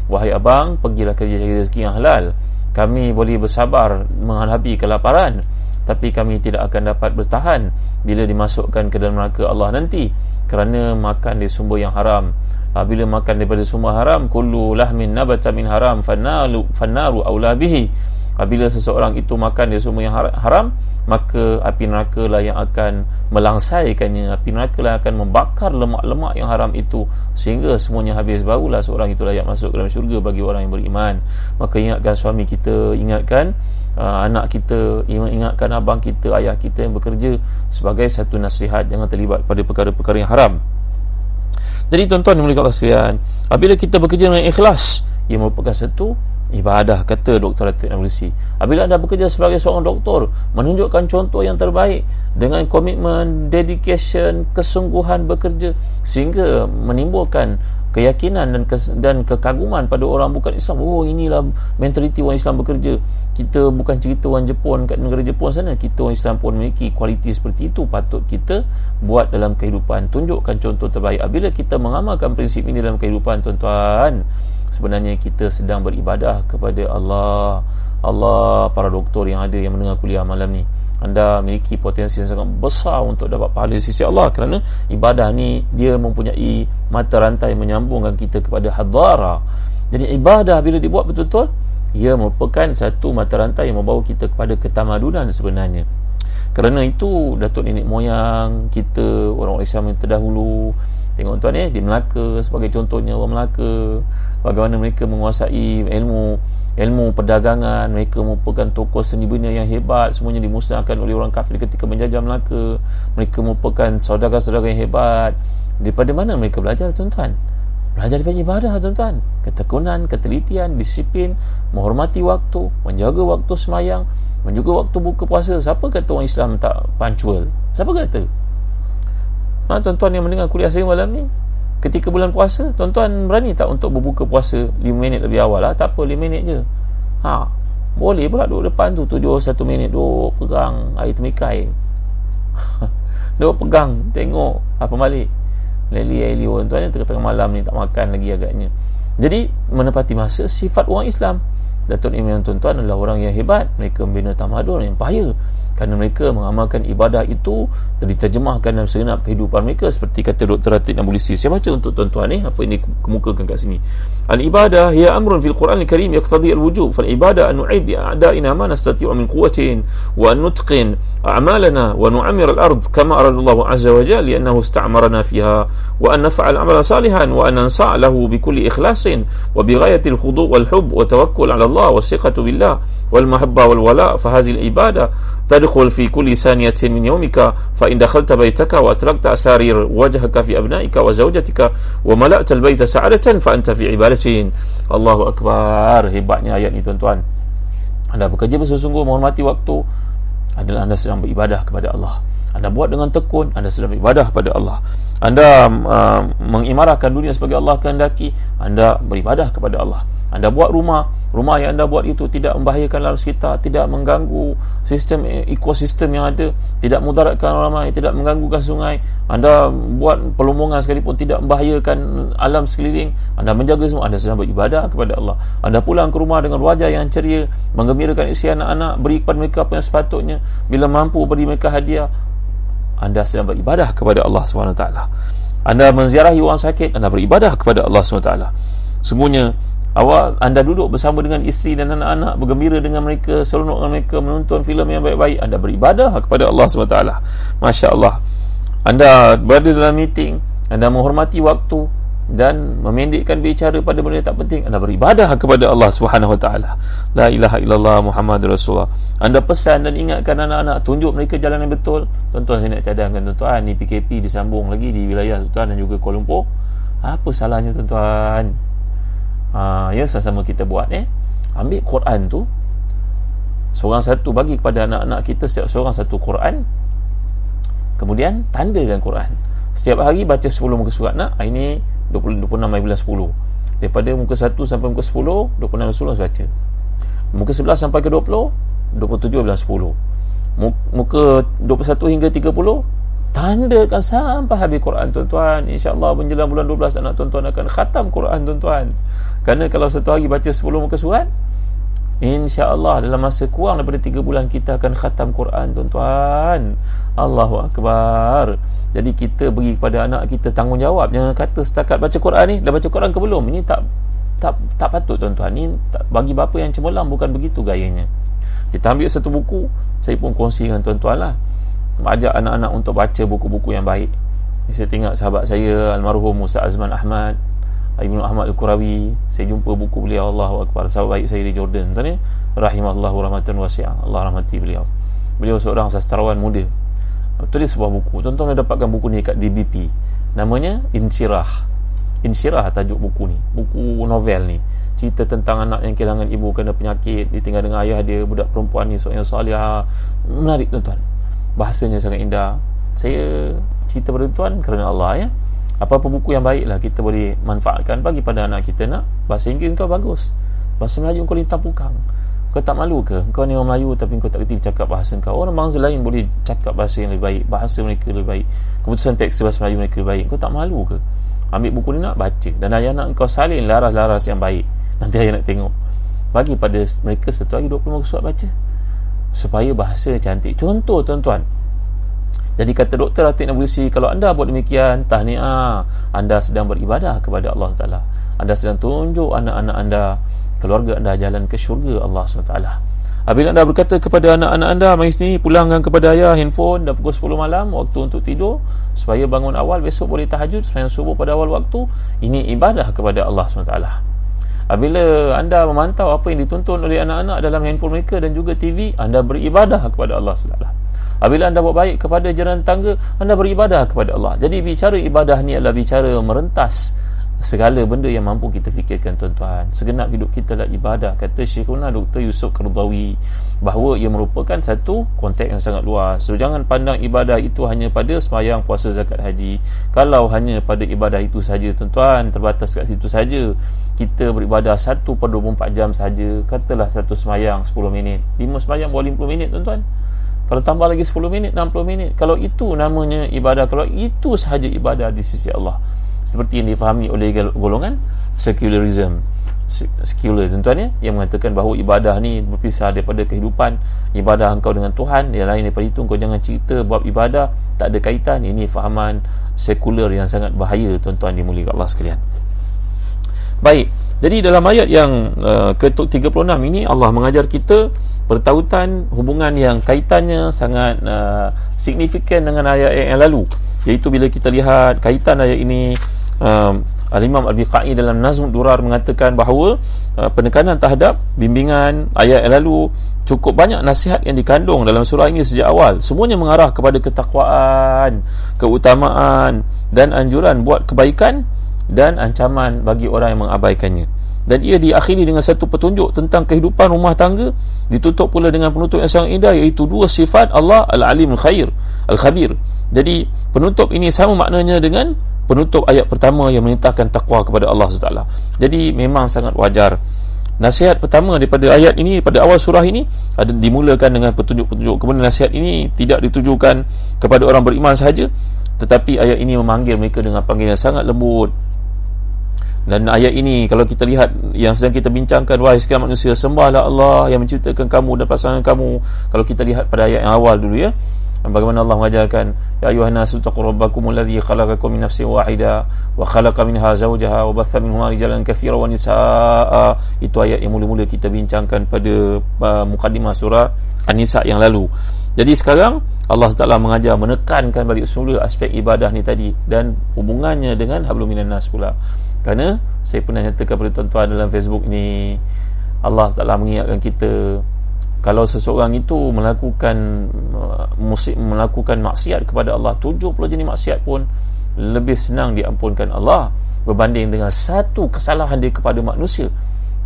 A: wahai abang pergilah kerja cari rezeki yang halal. Kami boleh bersabar menghadapi kelaparan tapi kami tidak akan dapat bertahan bila dimasukkan ke dalam neraka Allah nanti kerana makan di sumber yang haram. Bila makan daripada sumber haram kullu lahmin nabata min haram fannaru fannaru aula bihi apabila seseorang itu makan dari sumber yang haram maka api neraka lah yang akan melangsaikannya. Api neraka lah akan membakar lemak-lemak yang haram itu sehingga semuanya habis. Barulah seorang itu layak masuk ke dalam syurga bagi orang yang beriman. Maka ingatkan suami kita ingatkan uh, anak kita ingatkan abang kita ayah kita yang bekerja sebagai satu nasihat. Jangan terlibat pada perkara-perkara yang haram. Jadi tuan-tuan yang Allah sekalian Apabila kita bekerja dengan ikhlas Ia merupakan satu ibadah Kata Dr. Atik Nabulisi Apabila anda bekerja sebagai seorang doktor Menunjukkan contoh yang terbaik Dengan komitmen, dedication, kesungguhan bekerja Sehingga menimbulkan keyakinan dan kes, dan kekaguman pada orang bukan Islam. Oh inilah mentaliti orang Islam bekerja. Kita bukan cerita orang Jepun kat negara Jepun sana. Kita orang Islam pun memiliki kualiti seperti itu. Patut kita buat dalam kehidupan. Tunjukkan contoh terbaik. Bila kita mengamalkan prinsip ini dalam kehidupan tuan-tuan sebenarnya kita sedang beribadah kepada Allah. Allah para doktor yang ada yang mendengar kuliah malam ni. Anda memiliki potensi yang sangat besar untuk dapat pahala sisi Allah kerana ibadah ni dia mempunyai mata rantai menyambungkan kita kepada hadara. Jadi ibadah bila dibuat betul-betul ia merupakan satu mata rantai yang membawa kita kepada ketamadunan sebenarnya. Kerana itu datuk nenek moyang kita orang-orang Islam yang terdahulu tengok tuan eh di Melaka sebagai contohnya orang Melaka bagaimana mereka menguasai ilmu ilmu perdagangan mereka merupakan tokoh seni bina yang hebat semuanya dimusnahkan oleh orang kafir ketika menjajah Melaka. Mereka merupakan saudara-saudara yang hebat. Daripada mana mereka belajar tuan-tuan? Belajar daripada ibadah tuan-tuan. Ketekunan, ketelitian, disiplin menghormati waktu, menjaga waktu semayang menjaga waktu buka puasa. Siapa kata orang Islam tak punctual? Siapa kata? Ha, tuan-tuan yang mendengar kuliah saya malam ni ketika bulan puasa tuan-tuan berani tak untuk berbuka puasa 5 minit lebih awal? Lah tak apa 5 minit je. Ha boleh pula duduk depan tu tujuh satu minit duduk pegang air temikai. Duduk pegang tengok apa balik. Leli air liur. Tuan-tuan tengah-tengah malam ni tak makan lagi agaknya. Jadi menepati masa sifat orang Islam. Datuk Imam tuan-tuan adalah orang yang hebat. Mereka membina tamadun yang payah kerana mereka mengamalkan ibadah itu diterjemahkan dalam segenap kehidupan mereka seperti kata Dr. Ratid Nabulisi saya baca untuk tuan-tuan ni apa ini kemukakan kat sini. Al-ibadah ya amrun fil Quran al-Karim yaqtadi al-wujub. Fal ibadah an nu'id a'da'ina ma nastati'u min quwwatin wa an nutqin أعمالنا ونعمر الأرض كما أراد الله عز وجل لأنه استعمرنا فيها وأن نفعل عملا صالحا وأن ننصاع له بكل إخلاص وبغاية الخضوع والحب والتوكل على الله والثقة بالله والمحبة والولاء. فهذه العبادة تدخل في كل ثانية من يومك. فإن دخلت بيتك وأتركت أسارير وجهك في أبنائك وزوجتك وملأت البيت سعادة فأنت في عبادة. الله أكبر. هبعني آيات ni anda bekerja bersungguh-sungguh menghormati waktu. Adalah anda sedang beribadah kepada Allah. Anda buat dengan tekun anda sedang beribadah kepada Allah anda uh, mengimarahkan dunia sebagai Allah kehendaki anda beribadah kepada Allah. Anda buat rumah rumah yang anda buat itu tidak membahayakan alam sekitar tidak mengganggu sistem ekosistem yang ada tidak mudaratkan orang ramai tidak mengganggukan sungai. Anda buat pelumbungan sekalipun tidak membahayakan alam sekeliling anda menjaga semua anda sedang beribadah kepada Allah. Anda pulang ke rumah dengan wajah yang ceria menggembirakan isi anak-anak beri kepada mereka apa yang sepatutnya. Bila mampu beri mereka hadiah anda sedang beribadah kepada Allah SWT anda menziarahi orang sakit anda beribadah kepada Allah SWT semuanya awak anda duduk bersama dengan isteri dan anak-anak bergembira dengan mereka seronok dengan mereka menonton filem yang baik-baik anda beribadah kepada Allah SWT Masya Allah anda berada dalam meeting anda menghormati waktu dan memendekkan bicara pada benda yang tak penting anda beribadah kepada Allah Subhanahu wa taala. La ilaha illallah muhammad rasulullah. Anda pesan dan ingatkan anak-anak tunjuk mereka jalan yang betul. Tuan-tuan saya nak cadangkan tuan-tuan ni PKP disambung lagi di wilayah Sultan dan juga Kuala Lumpur. Apa salahnya tuan-tuan? Ha, ya sama-sama kita buat eh. Ambil Quran tu. Seorang satu bagi kepada anak-anak kita setiap seorang satu Quran. Kemudian tandakan Quran. Setiap hari baca 10 muka surat nak ini 20, 26 ayat bulan 10 daripada muka 1 sampai muka 10 26 ayat 10 baca muka 11 sampai ke 20 27 bulan 10 muka 21 hingga 30 tandakan sampai habis Quran tuan-tuan. insyaAllah menjelang bulan 12 anak tuan-tuan akan khatam Quran tuan-tuan. Kerana kalau satu hari baca 10 muka surat InsyaAllah dalam masa kurang daripada 3 bulan kita akan khatam Quran tuan-tuan. Allahu Akbar jadi kita beri kepada anak kita tanggungjawab jangan kata setakat baca Quran ni dah baca Quran ke belum? Ini tak tak tak patut tuan-tuan. Ni bagi bapa yang cemerlang bukan begitu gayanya. Kita ambil satu buku saya pun kongsi dengan tuan-tuan lah. Ajak anak-anak untuk baca buku-buku yang baik. Saya tengok sahabat saya almarhum Musa Azman Ahmad Ibnu Ahmad Al-Qurawi saya jumpa buku beliau Allahu Akbar. Sahabat baik saya di Jordan tuan ni rahimallahu rahmatan wasi'ah. Allah rahmati beliau. Beliau seorang sastrawan muda tulis sebuah buku. Tuan-tuan dah dapatkan buku ni kat DBP namanya Insyirah. Insyirah tajuk buku ni. Buku novel ni. Cerita tentang anak yang kehilangan ibu kerana penyakit ditinggal dengan ayah dia budak perempuan ni seorang salih. Menarik tuan-tuan. Bahasanya sangat indah. Saya cerita pada tuan kerana Allah ya. Apa-apa buku yang baik lah kita boleh manfaatkan bagi pada anak kita nak. Bahasa Inggeris kau bagus. Bahasa Melayu kau lintang pukang kau tak malu ke? Kau ni orang Melayu tapi kau tak kerti bercakap bahasa kau. Orang bangsa lain boleh cakap bahasa yang lebih baik bahasa mereka lebih baik keputusan teks bahasa Melayu mereka lebih baik. Kau tak malu ke? Ambil buku ni nak baca. Dan ayah nak kau salin laras-laras yang baik. Nanti ayah nak tengok. Bagi pada mereka satu hari 20 surat baca. Supaya bahasa cantik. Contoh tuan-tuan. Jadi kata doktor Atik Nabusi kalau anda buat demikian tahniah anda sedang beribadah kepada Allah Taala. Anda sedang tunjuk anak-anak anda keluarga anda jalan ke syurga Allah SWT. Apabila anda berkata kepada anak-anak anda Mari sini pulangkan kepada ayah handphone Dah pukul 10 malam Waktu untuk tidur Supaya bangun awal Besok boleh tahajud Supaya subuh pada awal waktu Ini ibadah kepada Allah SWT. Apabila anda memantau Apa yang dituntun oleh anak-anak Dalam handphone mereka Dan juga TV Anda beribadah kepada Allah SWT. Apabila anda buat baik kepada jalan tangga Anda beribadah kepada Allah. Jadi bicara ibadah ni adalah bicara merentas segala benda yang mampu kita fikirkan tuan-tuan. Segenap hidup kita adalah ibadah. Kata Syekhuna Dr. Yusuf Qardawi bahawa ia merupakan satu konteks yang sangat luas so jangan pandang ibadah itu hanya pada semayang puasa zakat haji. Kalau hanya pada ibadah itu saja tuan-tuan terbatas kat situ saja. Kita beribadah 1 per 24 jam saja. Katalah satu semayang 10 minit. 5 semayang boleh 50 minit tuan-tuan. Kalau tambah lagi 10 minit 60 minit. Kalau itu namanya ibadah kalau itu sahaja ibadah di sisi Allah seperti yang difahami oleh golongan secularism. Secular tuan-tuan ya yang mengatakan bahawa ibadah ni berpisah daripada kehidupan ibadah engkau dengan Tuhan yang lain daripada itu engkau jangan cerita buat ibadah tak ada kaitan. Ini fahaman sekular yang sangat bahaya tuan-tuan dimuliakan Allah sekalian. Baik jadi dalam ayat yang uh, ke-36 ini Allah mengajar kita bertautan hubungan yang kaitannya sangat uh, signifikan dengan ayat yang lalu. Iaitu bila kita lihat kaitan ayat ini um, Al-Imam Al-Biqai dalam Nazm Durar mengatakan bahawa uh, penekanan terhadap bimbingan ayat yang lalu cukup banyak nasihat yang dikandung dalam surah ini sejak awal. Semuanya mengarah kepada ketakwaan keutamaan dan anjuran buat kebaikan dan ancaman bagi orang yang mengabaikannya. Dan ia diakhiri dengan satu petunjuk tentang kehidupan rumah tangga ditutup pula dengan penutup yang sangat indah iaitu dua sifat Allah Al-Alim Al-Khair Al-Khabir. Jadi penutup ini sama maknanya dengan penutup ayat pertama yang menintahkan takwa kepada Allah SWT jadi memang sangat wajar. Nasihat pertama daripada ayat ini pada awal surah ini ada dimulakan dengan petunjuk-petunjuk. Kemudian nasihat ini tidak ditujukan kepada orang beriman sahaja tetapi ayat ini memanggil mereka dengan panggilan sangat lembut. Dan ayat ini kalau kita lihat yang sedang kita bincangkan wahai sekalian manusia sembahlah Allah yang menciptakan kamu dan pasangan kamu. Kalau kita lihat pada ayat yang awal dulu ya bagaimana Allah mengajarkan ya ayuhan nasu taqu rabbakum alladhi khalaqakum min nafsin wahida wa khalaqa minha zawjaha wa batha minhuma rijalan katsiran wa nisaa itu ayat yang mula-mula kita bincangkan pada uh, mukadimah surah An-Nisa yang lalu. Jadi sekarang Allah Taala mengajar menekankan balik semula aspek ibadah ni tadi dan hubungannya dengan hablum minan nas pula. Kerana saya pernah nyatakan kepada tuan-tuan dalam Facebook ni Allah Taala mengingatkan kita kalau seseorang itu melakukan uh, musik melakukan maksiat kepada Allah 70 jenis maksiat pun lebih senang diampunkan Allah berbanding dengan satu kesalahan dia kepada manusia.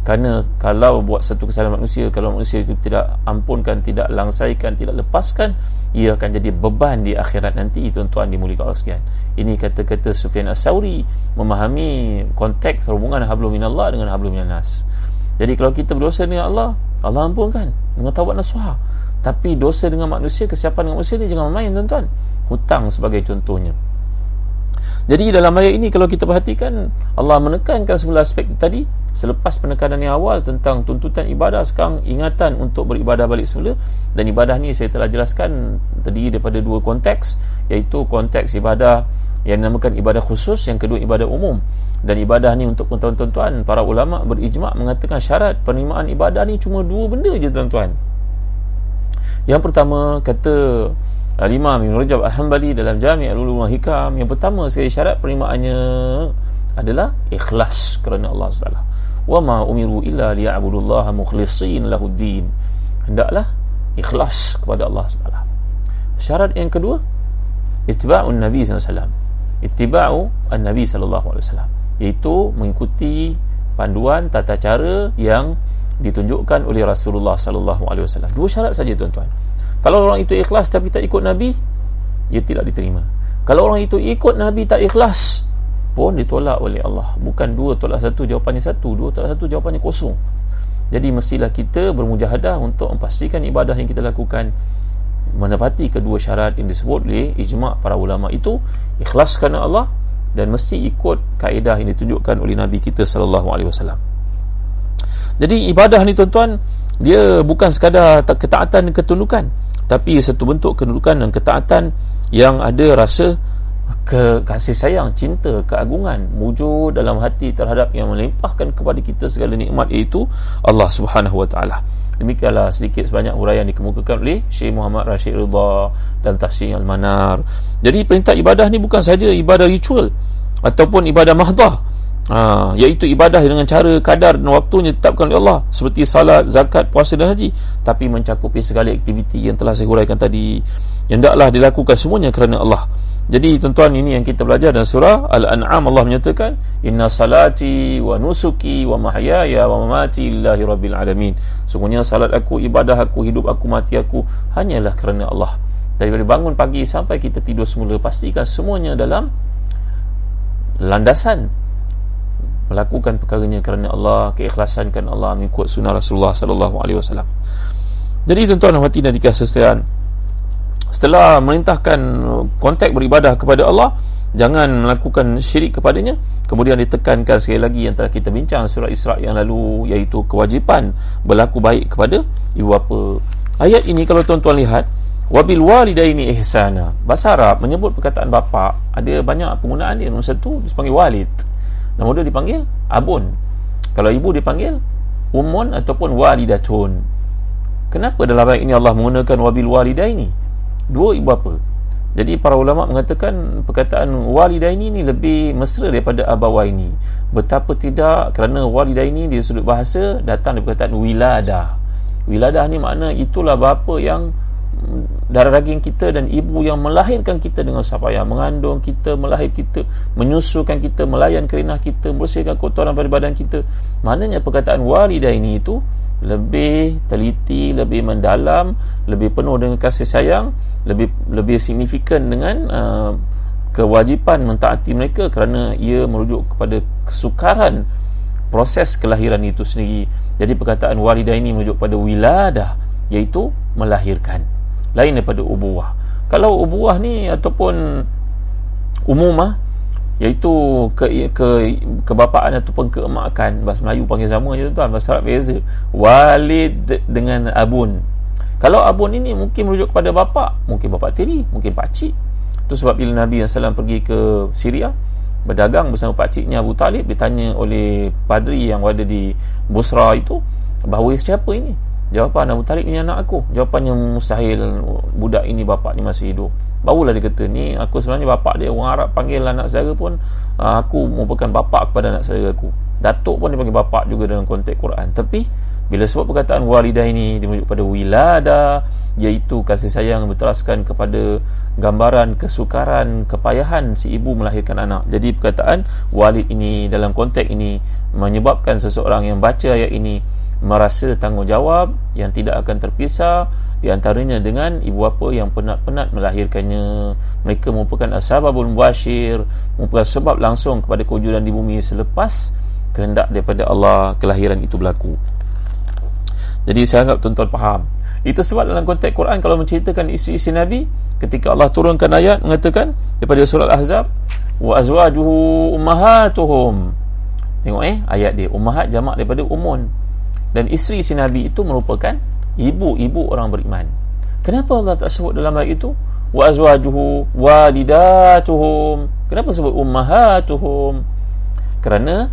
A: Kerana kalau buat satu kesalahan manusia kalau manusia itu tidak ampunkan tidak langsaikan tidak lepaskan ia akan jadi beban di akhirat nanti tuan-tuan dimuliakan Allah sekalian. Ini kata-kata Sufyan As-Sauri memahami konteks hubungan hablum minallah dengan hablum minas jadi kalau kita berdosa dengan Allah Allah ampunkan dengan taubat nasuha tapi dosa dengan manusia kesiapan dengan manusia ni jangan main tuan-tuan. Hutang sebagai contohnya. Jadi dalam ayat ini kalau kita perhatikan Allah menekankan semula aspek tadi selepas penekanan yang awal tentang tuntutan ibadah sekarang ingatan untuk beribadah balik semula. Dan ibadah ni saya telah jelaskan tadi daripada dua konteks iaitu konteks ibadah yang dinamakan ibadah khusus yang kedua ibadah umum. Dan ibadah ni untuk tuan-tuan para ulama berijma' mengatakan syarat penerimaan ibadah ni cuma dua benda je tuan-tuan. Yang pertama kata Al-Imam Ibn Rajab Al-Hambali dalam Jami' Al-Ulum Hikam yang pertama sekali syarat penerimaannya adalah ikhlas kerana Allah SWT wa ma umiru illa liya'budullaha mukhlisin lahuddin hendaklah ikhlas kepada Allah SWT syarat yang kedua itiba'un Nabi SAW itiba'u an-Nabi SAW iaitu mengikuti panduan tata cara yang ditunjukkan oleh Rasulullah sallallahu alaihi wasallam. Dua syarat saja tuan-tuan. Kalau orang itu ikhlas tapi tak ikut Nabi, ia tidak diterima. Kalau orang itu ikut Nabi tak ikhlas, pun ditolak oleh Allah. Bukan dua tolak satu, jawapannya satu. Dua tolak satu, jawapannya kosong. Jadi mestilah kita bermujahadah untuk memastikan ibadah yang kita lakukan menepati kedua syarat yang disebut oleh ijma' para ulama itu ikhlas kerana Allah dan mesti ikut kaedah yang ditunjukkan oleh Nabi kita sallallahu alaihi wasallam. Jadi ibadah ni tuan-tuan dia bukan sekadar ketaatan dan ketundukan tapi satu bentuk kedudukan dan ketaatan yang ada rasa ke kasih sayang, cinta, keagungan wujud dalam hati terhadap yang melimpahkan kepada kita segala nikmat iaitu Allah Subhanahu wa taala. Demikianlah sedikit sebanyak huraian dikemukakan oleh Syekh Muhammad Rashid Ridha dan Tafsir Al-Manar. Jadi perintah ibadah ni bukan saja ibadah ritual ataupun ibadah mahdah. Ha, iaitu ibadah dengan cara kadar dan waktunya ditetapkan oleh Allah. Seperti salat, zakat, puasa dan haji. Tapi mencakupi segala aktiviti yang telah saya huraikan tadi. Yang taklah dilakukan semuanya kerana Allah jadi tuan-tuan ini yang kita belajar dalam surah Al-An'am. Allah menyatakan inna salati wa nusuki wa mahyaya wa mamati lillahi rabbil alamin. Sungguhnya salat aku, ibadah aku, hidup aku, mati aku hanyalah kerana Allah. Daripada bangun pagi sampai kita tidur semula pastikan semuanya dalam landasan. Melakukan perkaranya kerana Allah keikhlasan kerana Allah mengikut sunnah Rasulullah sallallahu alaihi wasallam. Jadi tuan-tuan dan hadirin sekalian, setelah merintahkan konteks beribadah kepada Allah, jangan melakukan syirik kepadanya. Kemudian ditekankan sekali lagi yang telah kita bincang surah Isra yang lalu iaitu kewajipan berlaku baik kepada ibu bapa. Ayat ini kalau tuan-tuan lihat wabil walidaini ihsana. Bahasa Arab menyebut perkataan bapa ada banyak penggunaan dia. Nombor satu dipanggil walid. Nama dia dipanggil abun. Kalau ibu dipanggil ummun ataupun walidatun. Kenapa dalam ayat ini Allah menggunakan wabil walidaini? Dua ibu bapa. jadi para ulama mengatakan perkataan walidaini ni lebih mesra daripada abawaini. Betapa tidak kerana walidaini di sudut bahasa datang dari perkataan wiladah. Wiladah ni makna itulah bapa yang darah daging kita dan ibu yang melahirkan kita dengan yang mengandung kita, melahir kita, menyusukan kita, melayan kerinah kita, bersihkan kotoran pada badan kita. Maknanya perkataan walidaini itu lebih teliti, lebih mendalam, lebih penuh dengan kasih sayang, lebih lebih signifikan dengan uh, kewajipan mentaati mereka kerana ia merujuk kepada kesukaran proses kelahiran itu sendiri. Jadi perkataan walidah ini merujuk pada wiladah iaitu melahirkan. Lain daripada ubuah. Kalau ubuah ni ataupun umumah iaitu ke ke kebapaan ataupun keemakan bahasa Melayu panggil sama je tuan bahasa Arab beza. Walid dengan abun. Kalau abun ini mungkin merujuk kepada bapa mungkin bapa tiri mungkin pak cik. Itu sebab bila Nabi SAW pergi ke Syria berdagang bersama pak ciknya Abu Talib ditanya oleh padri yang ada di Busra itu bahawa siapa ini Jawapan Abu Talib ini anak aku. Jawapan yang mustahil Budak ini bapak ni masih hidup. Barulah dia kata Ni aku sebenarnya bapak dia Orang Arab panggil anak saudara pun ah, Aku merupakan bapak kepada anak saudara aku. Datuk pun dia panggil bapak juga Dalam konteks Quran. Tapi Bila sebut perkataan walidah ini Dia merujuk pada wilada Iaitu kasih sayang Berteraskan kepada Gambaran kesukaran Kepayahan si ibu melahirkan anak. Jadi perkataan Walid ini Dalam konteks ini Menyebabkan seseorang yang baca ayat ini merasa tanggungjawab yang tidak akan terpisah di antaranya dengan ibu bapa yang penat-penat melahirkannya. Mereka merupakan asbabul mubashir merupakan sebab langsung kepada kewujudan di bumi selepas kehendak daripada Allah kelahiran itu berlaku. Jadi saya harap tuan-tuan faham. Itu sebab dalam konteks Quran kalau menceritakan isi-isi Nabi ketika Allah turunkan ayat mengatakan daripada surah Al-Ahzab wa azwajuhu ummahatuhum. Tengok eh ayat dia. Ummahat jamak daripada umun dan isteri si Nabi itu merupakan ibu-ibu orang beriman. Kenapa Allah tak sebut dalam ayat itu wa azwajuhu walidatuhum? Kenapa sebut ummahatuhum? Kerana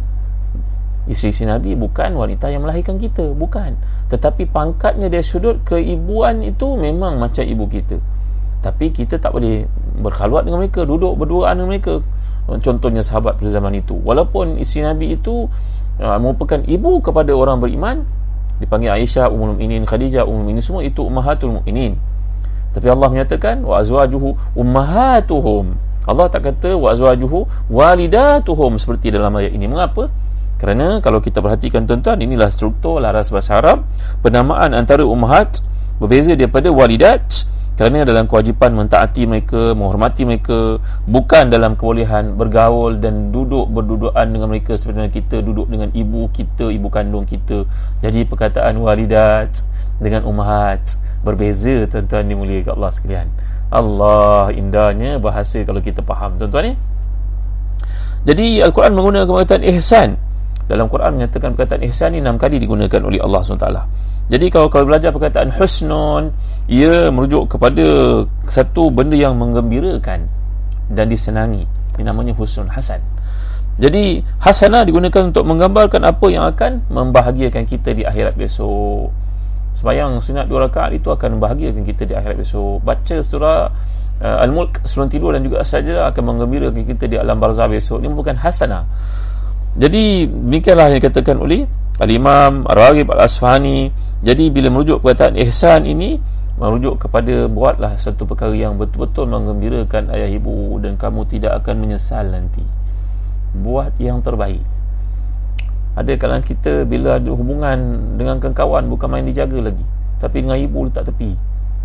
A: isteri si Nabi bukan wanita yang melahirkan kita, bukan. Tetapi pangkatnya dari sudut keibuan itu memang macam ibu kita. Tapi kita tak boleh berkhaluat dengan mereka, duduk berduaan dengan mereka. Contohnya sahabat pada zaman itu. Walaupun isteri Nabi itu uh, merupakan ibu kepada orang beriman. Dipanggil Aisyah Ummul Mukminin Khadijah Ummul Mukminin semua itu ummahatul mukminin tapi Allah menyatakan wa azwajuhu ummahatuhum. Allah tak kata wa azwajuhu walidatuhum. Seperti dalam ayat ini. Mengapa? Kerana kalau kita perhatikan tuan-tuan inilah struktur laras bahasa Arab penamaan antara ummahat berbeza daripada walidat kerana dalam kewajipan mentaati mereka, menghormati mereka bukan dalam kebolehan bergaul dan duduk berdudukan dengan mereka seperti kita duduk dengan ibu kita, ibu kandung kita. Jadi perkataan walidat dengan umahat berbeza tuan-tuan dimuliakan Allah sekalian. Allah indahnya bahasa kalau kita faham tuan-tuan ni. Jadi Al-Quran menggunakan perkataan ihsan. Dalam Quran menyatakan perkataan ihsan ini enam kali digunakan oleh Allah SWT jadi kalau kau belajar perkataan husnun ia merujuk kepada satu benda yang menggembirakan dan disenangi. Ini namanya husnul hasan. Jadi hasanah digunakan untuk menggambarkan apa yang akan membahagiakan kita di akhirat besok. Sebayang sunat dua rakaat itu akan membahagiakan kita di akhirat besok. Baca surah uh, Al-Mulk sebelum tidur dan juga saja akan menggembirakan kita di alam barzah besok. Ini bukan hasanah. Jadi demikianlah yang dikatakan oleh Al-Imam Ar-Raghib Al-Asfahani. Jadi bila merujuk perkataan ihsan ini merujuk kepada buatlah satu perkara yang betul-betul menggembirakan ayah ibu dan kamu tidak akan menyesal nanti. Buat yang terbaik. Ada kalangan kita bila ada hubungan dengan kawan bukan main dijaga lagi. Tapi dengan ibu letak tepi.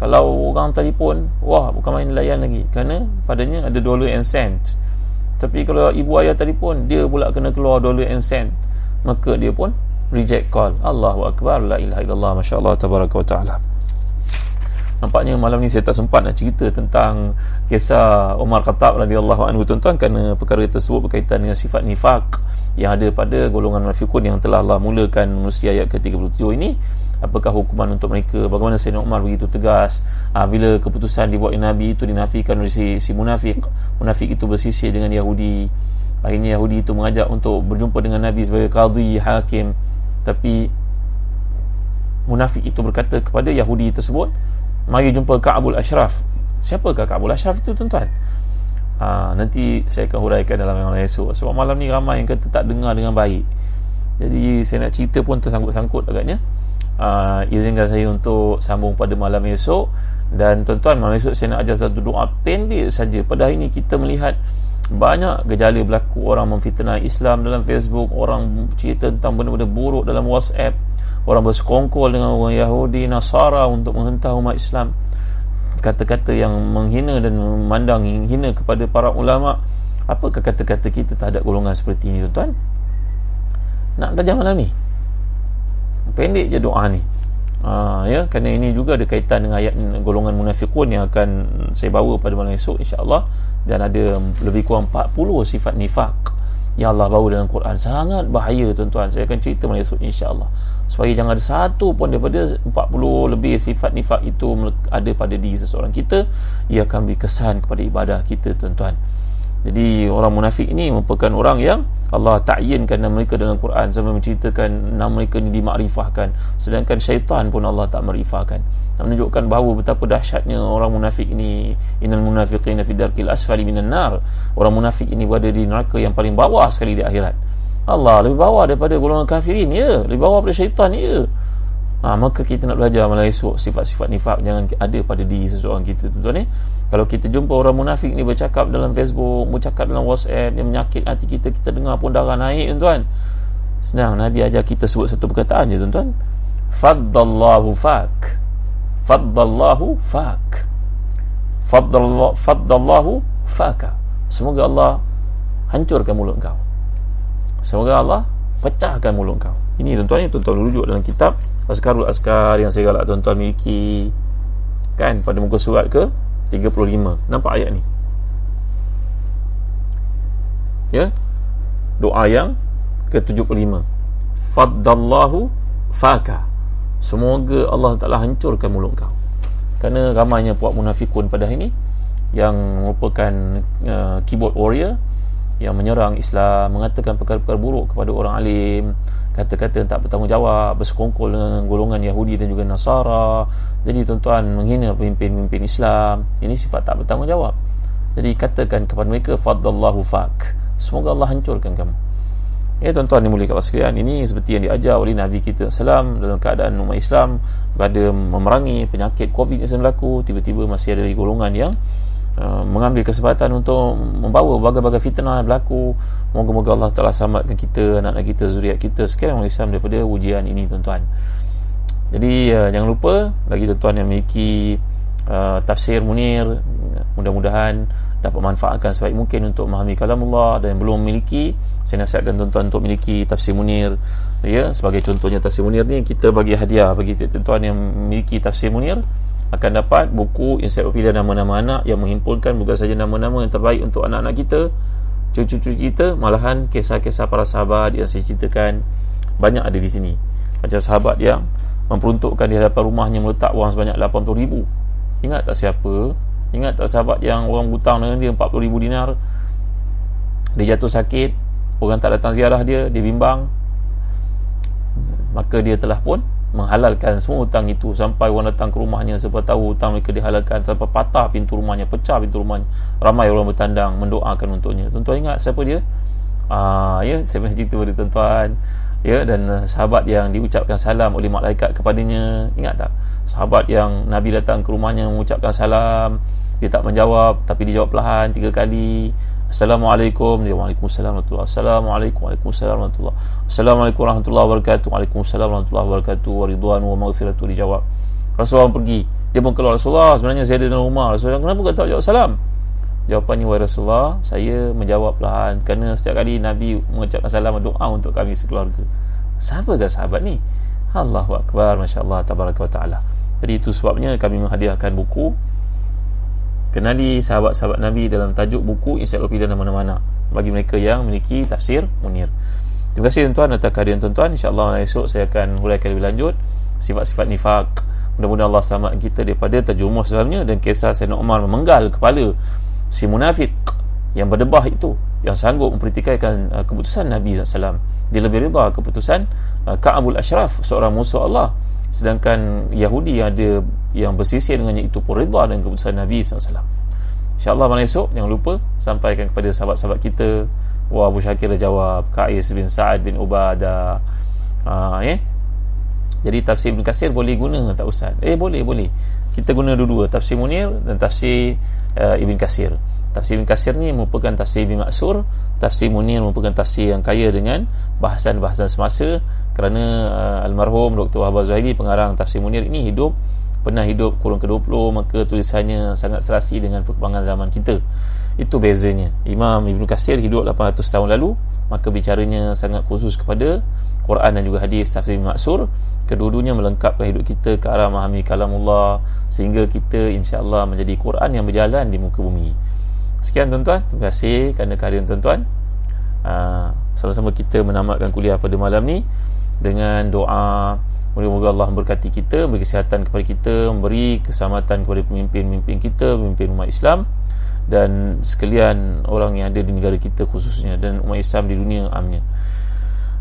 A: Kalau orang telefon, wah bukan main layan lagi. Kerana padanya ada dollar and cent. Tapi kalau ibu ayah telefon Dia pula kena keluar dollar and cent Maka dia pun reject call. Allahu Akbar La ilaha illallah Masya Allah Tabaraka wa ta'ala. Nampaknya malam ni saya tak sempat nak cerita tentang kisah Umar Khattab radhiyallahu anhu. Tuan-tuan kerana perkara tersebut berkaitan dengan sifat nifak yang ada pada golongan munafikun yang telah Allah mulakan manusia ayat ke-37 ini. Apakah hukuman untuk mereka? Bagaimana Sayyidina Umar begitu tegas? Ha, bila keputusan dibuat Nabi itu dinafikan oleh si, si munafik munafik itu bersisir dengan Yahudi. Akhirnya Yahudi itu mengajak untuk berjumpa dengan Nabi sebagai qadhi hakim tapi munafik itu berkata kepada Yahudi tersebut mari jumpa Ka'bul Ashraf. Siapakah Ka'bul Ashraf itu tuan-tuan? Ha, nanti saya akan huraikan dalam malam esok. Sebab malam ni ramai yang kata tak dengar dengan baik. Jadi saya nak cerita pun tersangkut-sangkut agaknya. Uh, izinkan saya untuk sambung pada malam esok. Dan tuan-tuan malam esok saya nak ajar satu doa pendek saja. Pada hari ini kita melihat banyak gejala berlaku orang memfitnah Islam dalam Facebook orang cerita tentang benda-benda buruk dalam WhatsApp orang bersekongkol dengan orang Yahudi Nasara untuk menghentak umat Islam. Kata-kata yang menghina dan memandang hina kepada para ulama. Apakah kata-kata kita terhadap golongan seperti ini tuan-tuan nak belajar malam ni? Pendek je doa ni Ha, ya kerana ini juga ada kaitan dengan ayat golongan munafikun yang akan saya bawa pada malam esok insya-Allah. Dan ada lebih kurang 40 sifat nifak yang Allah bawa dalam Quran. Sangat bahaya tuan-tuan. Saya akan cerita malam esok insya-Allah. Supaya jangan ada satu pun daripada 40 lebih sifat nifak itu ada pada diri seseorang kita ia akan beri kesan kepada ibadah kita tuan-tuan jadi orang munafik ini merupakan orang yang Allah ta'yinkan nama mereka dalam Quran sampai menceritakan nama mereka ini dimakrifahkan. Sedangkan syaitan pun Allah tak makrifahkan. Nak menunjukkan bahawa betapa dahsyatnya orang munafik ini. Innal munafiqina fi darkil asfali minan nar. Orang munafik ini berada di neraka yang paling bawah sekali di akhirat. Allah lebih bawah daripada golongan kafirin ya. Lebih bawah daripada syaitan ya ha, maka kita nak belajar malam esok sifat-sifat nifak. Jangan ada pada diri seseorang kita tuan-tuan eh? kalau kita jumpa orang munafik ni bercakap dalam Facebook bercakap dalam WhatsApp yang menyakit hati kita kita dengar pun darah naik tuan-tuan. Senang Nabi ajar kita sebut satu perkataan je tuan-tuan. Faddallahu fak. Faddallahu fak. Faddallahu, faddallahu faka. Semoga Allah hancurkan mulut kau. Semoga Allah pecahkan mulut kau. Ini tuan-tuan ni tuan-tuan rujuk dalam kitab Askarul Askar yang saya galak tuan-tuan miliki. Kan pada muka surat ke? 35 nampak ayat ni? Ya? Doa yang ke 75 faddallahu faka. Semoga Allah Taala hancurkan mulut kau. Kerana ramainya puak munafikun pada hari ini yang merupakan uh, keyboard warrior yang menyerang Islam mengatakan perkara-perkara buruk kepada orang alim kata-kata yang tak bertanggungjawab bersekongkol dengan golongan Yahudi dan juga Nasara. Jadi tuan-tuan menghina pemimpin-pemimpin Islam ini sifat tak bertanggungjawab. Jadi katakan kepada mereka faddallahu fak. Semoga Allah hancurkan kamu. Ya tuan-tuan dimuliakan Allah sekalian. Ini seperti yang diajar oleh Nabi kita Salam dalam keadaan umat Islam pada memerangi penyakit COVID yang berlaku. Tiba-tiba masih ada golongan yang Uh, mengambil kesempatan untuk membawa berbagai-bagai fitnah yang berlaku. Moga-moga Allah telah selamatkan kita anak-anak kita zuriat kita sekian orang Islam daripada ujian ini tuan-tuan. Jadi uh, jangan lupa bagi tuan-tuan yang memiliki uh, tafsir munir mudah-mudahan dapat manfaatkan sebaik mungkin untuk memahami kalam Allah dan yang belum memiliki saya nasihatkan tuan-tuan untuk memiliki tafsir munir. Ya sebagai contohnya tafsir munir ni kita bagi hadiah bagi tuan-tuan yang memiliki tafsir munir akan dapat buku ensiklopedia nama-nama anak yang menghimpunkan bukan saja nama-nama yang terbaik untuk anak-anak kita cucu-cucu kita malahan kisah-kisah para sahabat yang saya ceritakan banyak ada di sini. Macam sahabat yang memperuntukkan di hadapan rumahnya meletak wang sebanyak 80 ribu. Ingat tak siapa? Ingat tak sahabat yang orang hutang dengan dia 40 ribu dinar? Dia jatuh sakit orang tak datang ziarah dia dia bimbang. Maka dia telah pun menghalalkan semua hutang itu sampai orang datang ke rumahnya sebab tahu hutang mereka dihalalkan sampai patah pintu rumahnya pecah pintu rumahnya ramai orang bertandang mendoakan untuknya. Tuan-tuan ingat siapa dia? Ah, ya saya pernah cerita pada tuan-tuan. Ya dan uh, sahabat yang diucapkan salam oleh malaikat kepadanya. Ingat tak? Sahabat yang Nabi datang ke rumahnya mengucapkan salam dia tak menjawab tapi dia jawab perlahan tiga kali Assalamualaikum. Waalaikumsalam warahmatullahi Assalamualaikum Waalaikumsalam warahmatullahi Assalamualaikum warahmatullahi wabarakatuh. Waalaikumsalam warahmatullahi wabarakatuh. Waridwanu wa maghfiratu dijawab. Rasulullah pergi. Dia pun keluar. Rasulullah Sebenarnya ada dalam rumah. Rasulullah kenapa kata jawab salam? Jawapannya Wahai Rasulullah Saya menjawab perlahan. Kerana setiap kali Nabi mengucapkan salam Doa untuk kami sekeluarga. Siapa ke sahabat ni? Allahu Akbar Masya Allah Tabaraka wa ta'ala. Jadi itu sebabnya kami menghadiahkan buku kenali sahabat-sahabat Nabi dalam tajuk buku ensiklopedia nama-nama bagi mereka yang memiliki tafsir Munir. Terima kasih tuan-tuan atas kehadiran tuan-tuan. Insya-Allah esok saya akan huraikan lebih lanjut sifat-sifat nifak. Mudah-mudahan Allah selamatkan kita daripada terjumus dalamnya dan kisah Sayyidina Umar memenggal kepala si munafik yang berdebah itu yang sanggup mempertikaikan uh, keputusan Nabi SAW dia lebih rida keputusan uh, Ka'abul Ashraf seorang musuh Allah sedangkan Yahudi yang ada yang bersisir dengannya itu pun redha dengan keputusan Nabi SAW insyaAllah malam esok jangan lupa sampaikan kepada sahabat-sahabat kita. Wah Abu Syakir jawab Qais bin Sa'ad bin Ubadah uh, eh? jadi tafsir Ibn Kasir boleh guna tak Ustaz? Eh boleh boleh. Kita guna dua-dua tafsir Munir dan tafsir uh, Ibn Kasir tafsir Ibn Kasir ni merupakan tafsir Ibn Maksur tafsir Munir merupakan tafsir yang kaya dengan bahasan-bahasan semasa kerana uh, almarhum Dr. Wahab Zahiri pengarang tafsir Munir ini hidup pernah hidup kurun ke-20 maka tulisannya sangat serasi dengan perkembangan zaman kita. Itu bezanya. Imam Ibn Qasir hidup 800 tahun lalu maka bicaranya sangat khusus kepada Quran dan juga hadis tafsir maksur. Kedua-duanya melengkapkan hidup kita ke arah memahami kalamullah sehingga kita insya-Allah menjadi Quran yang berjalan di muka bumi. Sekian tuan-tuan. Terima kasih. Kerana kehadiran tuan-tuan. Uh, sama-sama kita menamatkan kuliah pada malam ni dengan doa Moga-moga Allah memberkati kita, beri kesihatan kepada kita, memberi keselamatan kepada pemimpin-pemimpin kita, pemimpin umat Islam dan sekalian orang yang ada di negara kita khususnya dan umat Islam di dunia amnya.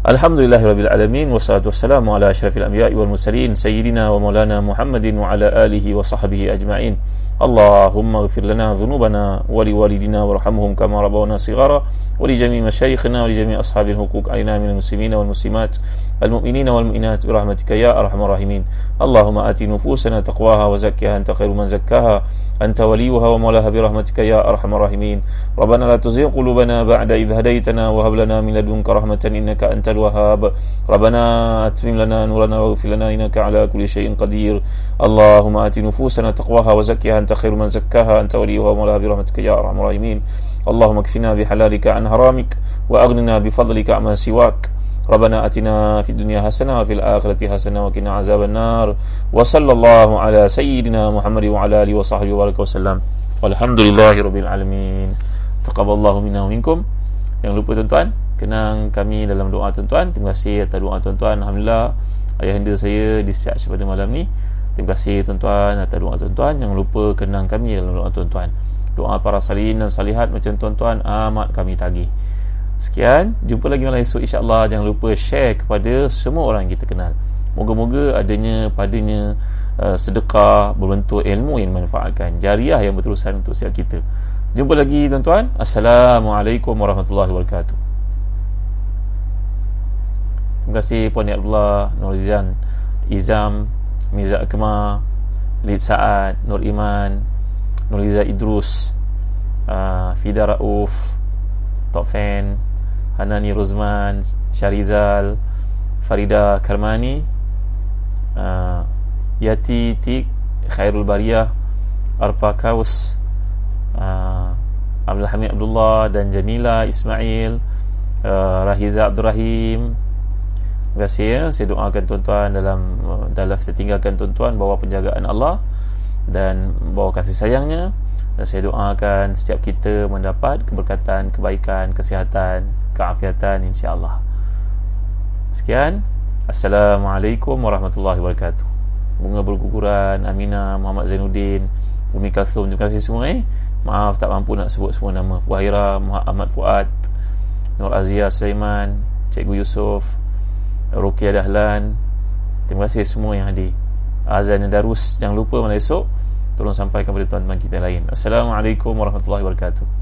A: Alhamdulillahirabbil alamin wassalatu wassalamu ala asyrafil anbiya'i wal mursalin sayyidina wa maulana Muhammadin wa ala alihi wa sahbihi ajma'in. اللهم اغفر لنا ذنوبنا ولوالدنا وارحمهم كما ربونا صغارا ولجميع مشايخنا ولجميع أصحاب الحقوق. علينا من المسلمين والمسلمات المؤمنين والمؤمنات برحمتك يا أرحم الراحمين. اللهم آت نفوسنا تقواها وزكها. أنت خير من زكاها. أنت وليها ومولاها برحمتك يا أرحم الراحمين. ربنا لا تزغ قلوبنا بعد إذ هديتنا وهب لنا من لدنك رحمة إنك أنت الوهاب. ربنا أتمم لنا نورنا واغفر لنا إنك على كل شيء قدير. اللهم آت نفوسنا تقواها وزكها. أنت خير من زكاها. أنت وليها ومولاها برحمتك يا أرحم الراحمين. اللهم اكفنا بحلالك عن حرامك وأغننا بفضلك عمن سواك. ربنا أتنا في الدنيا حسنة وفي الآخرة حسنة وقنا عذاب النار وصلى الله على سيدنا محمد وعلى آله وصحبه وبارك وسلم والحمد لله رب العالمين تقبل الله منا ومنكم Jangan lupa tuan-tuan Kenang kami dalam doa tuan-tuan Terima kasih atas doa tuan-tuan Alhamdulillah Ayahanda saya disiap pada malam ni Terima kasih tuan-tuan atas doa tuan-tuan Jangan lupa kenang kami dalam doa tuan-tuan Doa para salin dan salihat macam tuan-tuan Amat kami tagih Sekian, jumpa lagi malam esok insya-Allah. Jangan lupa share kepada semua orang yang kita kenal. Moga-moga adanya padanya uh, sedekah berbentuk ilmu yang manfaatkan, jariah yang berterusan untuk setiap kita. Jumpa lagi tuan-tuan. Assalamualaikum warahmatullahi wabarakatuh. Terima kasih Puan Abdullah, Nur Izan, Izam, Miza Akmal, Lid Saad, Nur Iman, Nur Liza Idrus, uh, Fida Rauf, Top Fan, Hanani Ruzman Syarizal Farida Karmani uh, Yati Tik Khairul Bariyah Arpa Kaus uh, Abdul Hamid Abdullah dan Janila Ismail uh, Rahiza Abdul Rahim Terima kasih ya. Saya doakan tuan-tuan dalam dalam Saya tinggalkan tuan-tuan Bawa penjagaan Allah Dan bawa kasih sayangnya. Dan saya doakan setiap kita mendapat Keberkatan, kebaikan, kesihatan keafiatan insya-Allah. Sekian. Assalamualaikum warahmatullahi wabarakatuh. Bunga berguguran Amina Muhammad Zainuddin Umi Kalsum terima kasih semua eh. Maaf tak mampu nak sebut semua nama. Wahira Muhammad Fuad, Nur Azia Sulaiman, Cikgu Yusof, Rukia Dahlan. Terima kasih semua yang hadir. Azan Darus jangan lupa malam esok tolong sampaikan kepada tuan-tuan kita lain. Assalamualaikum warahmatullahi wabarakatuh.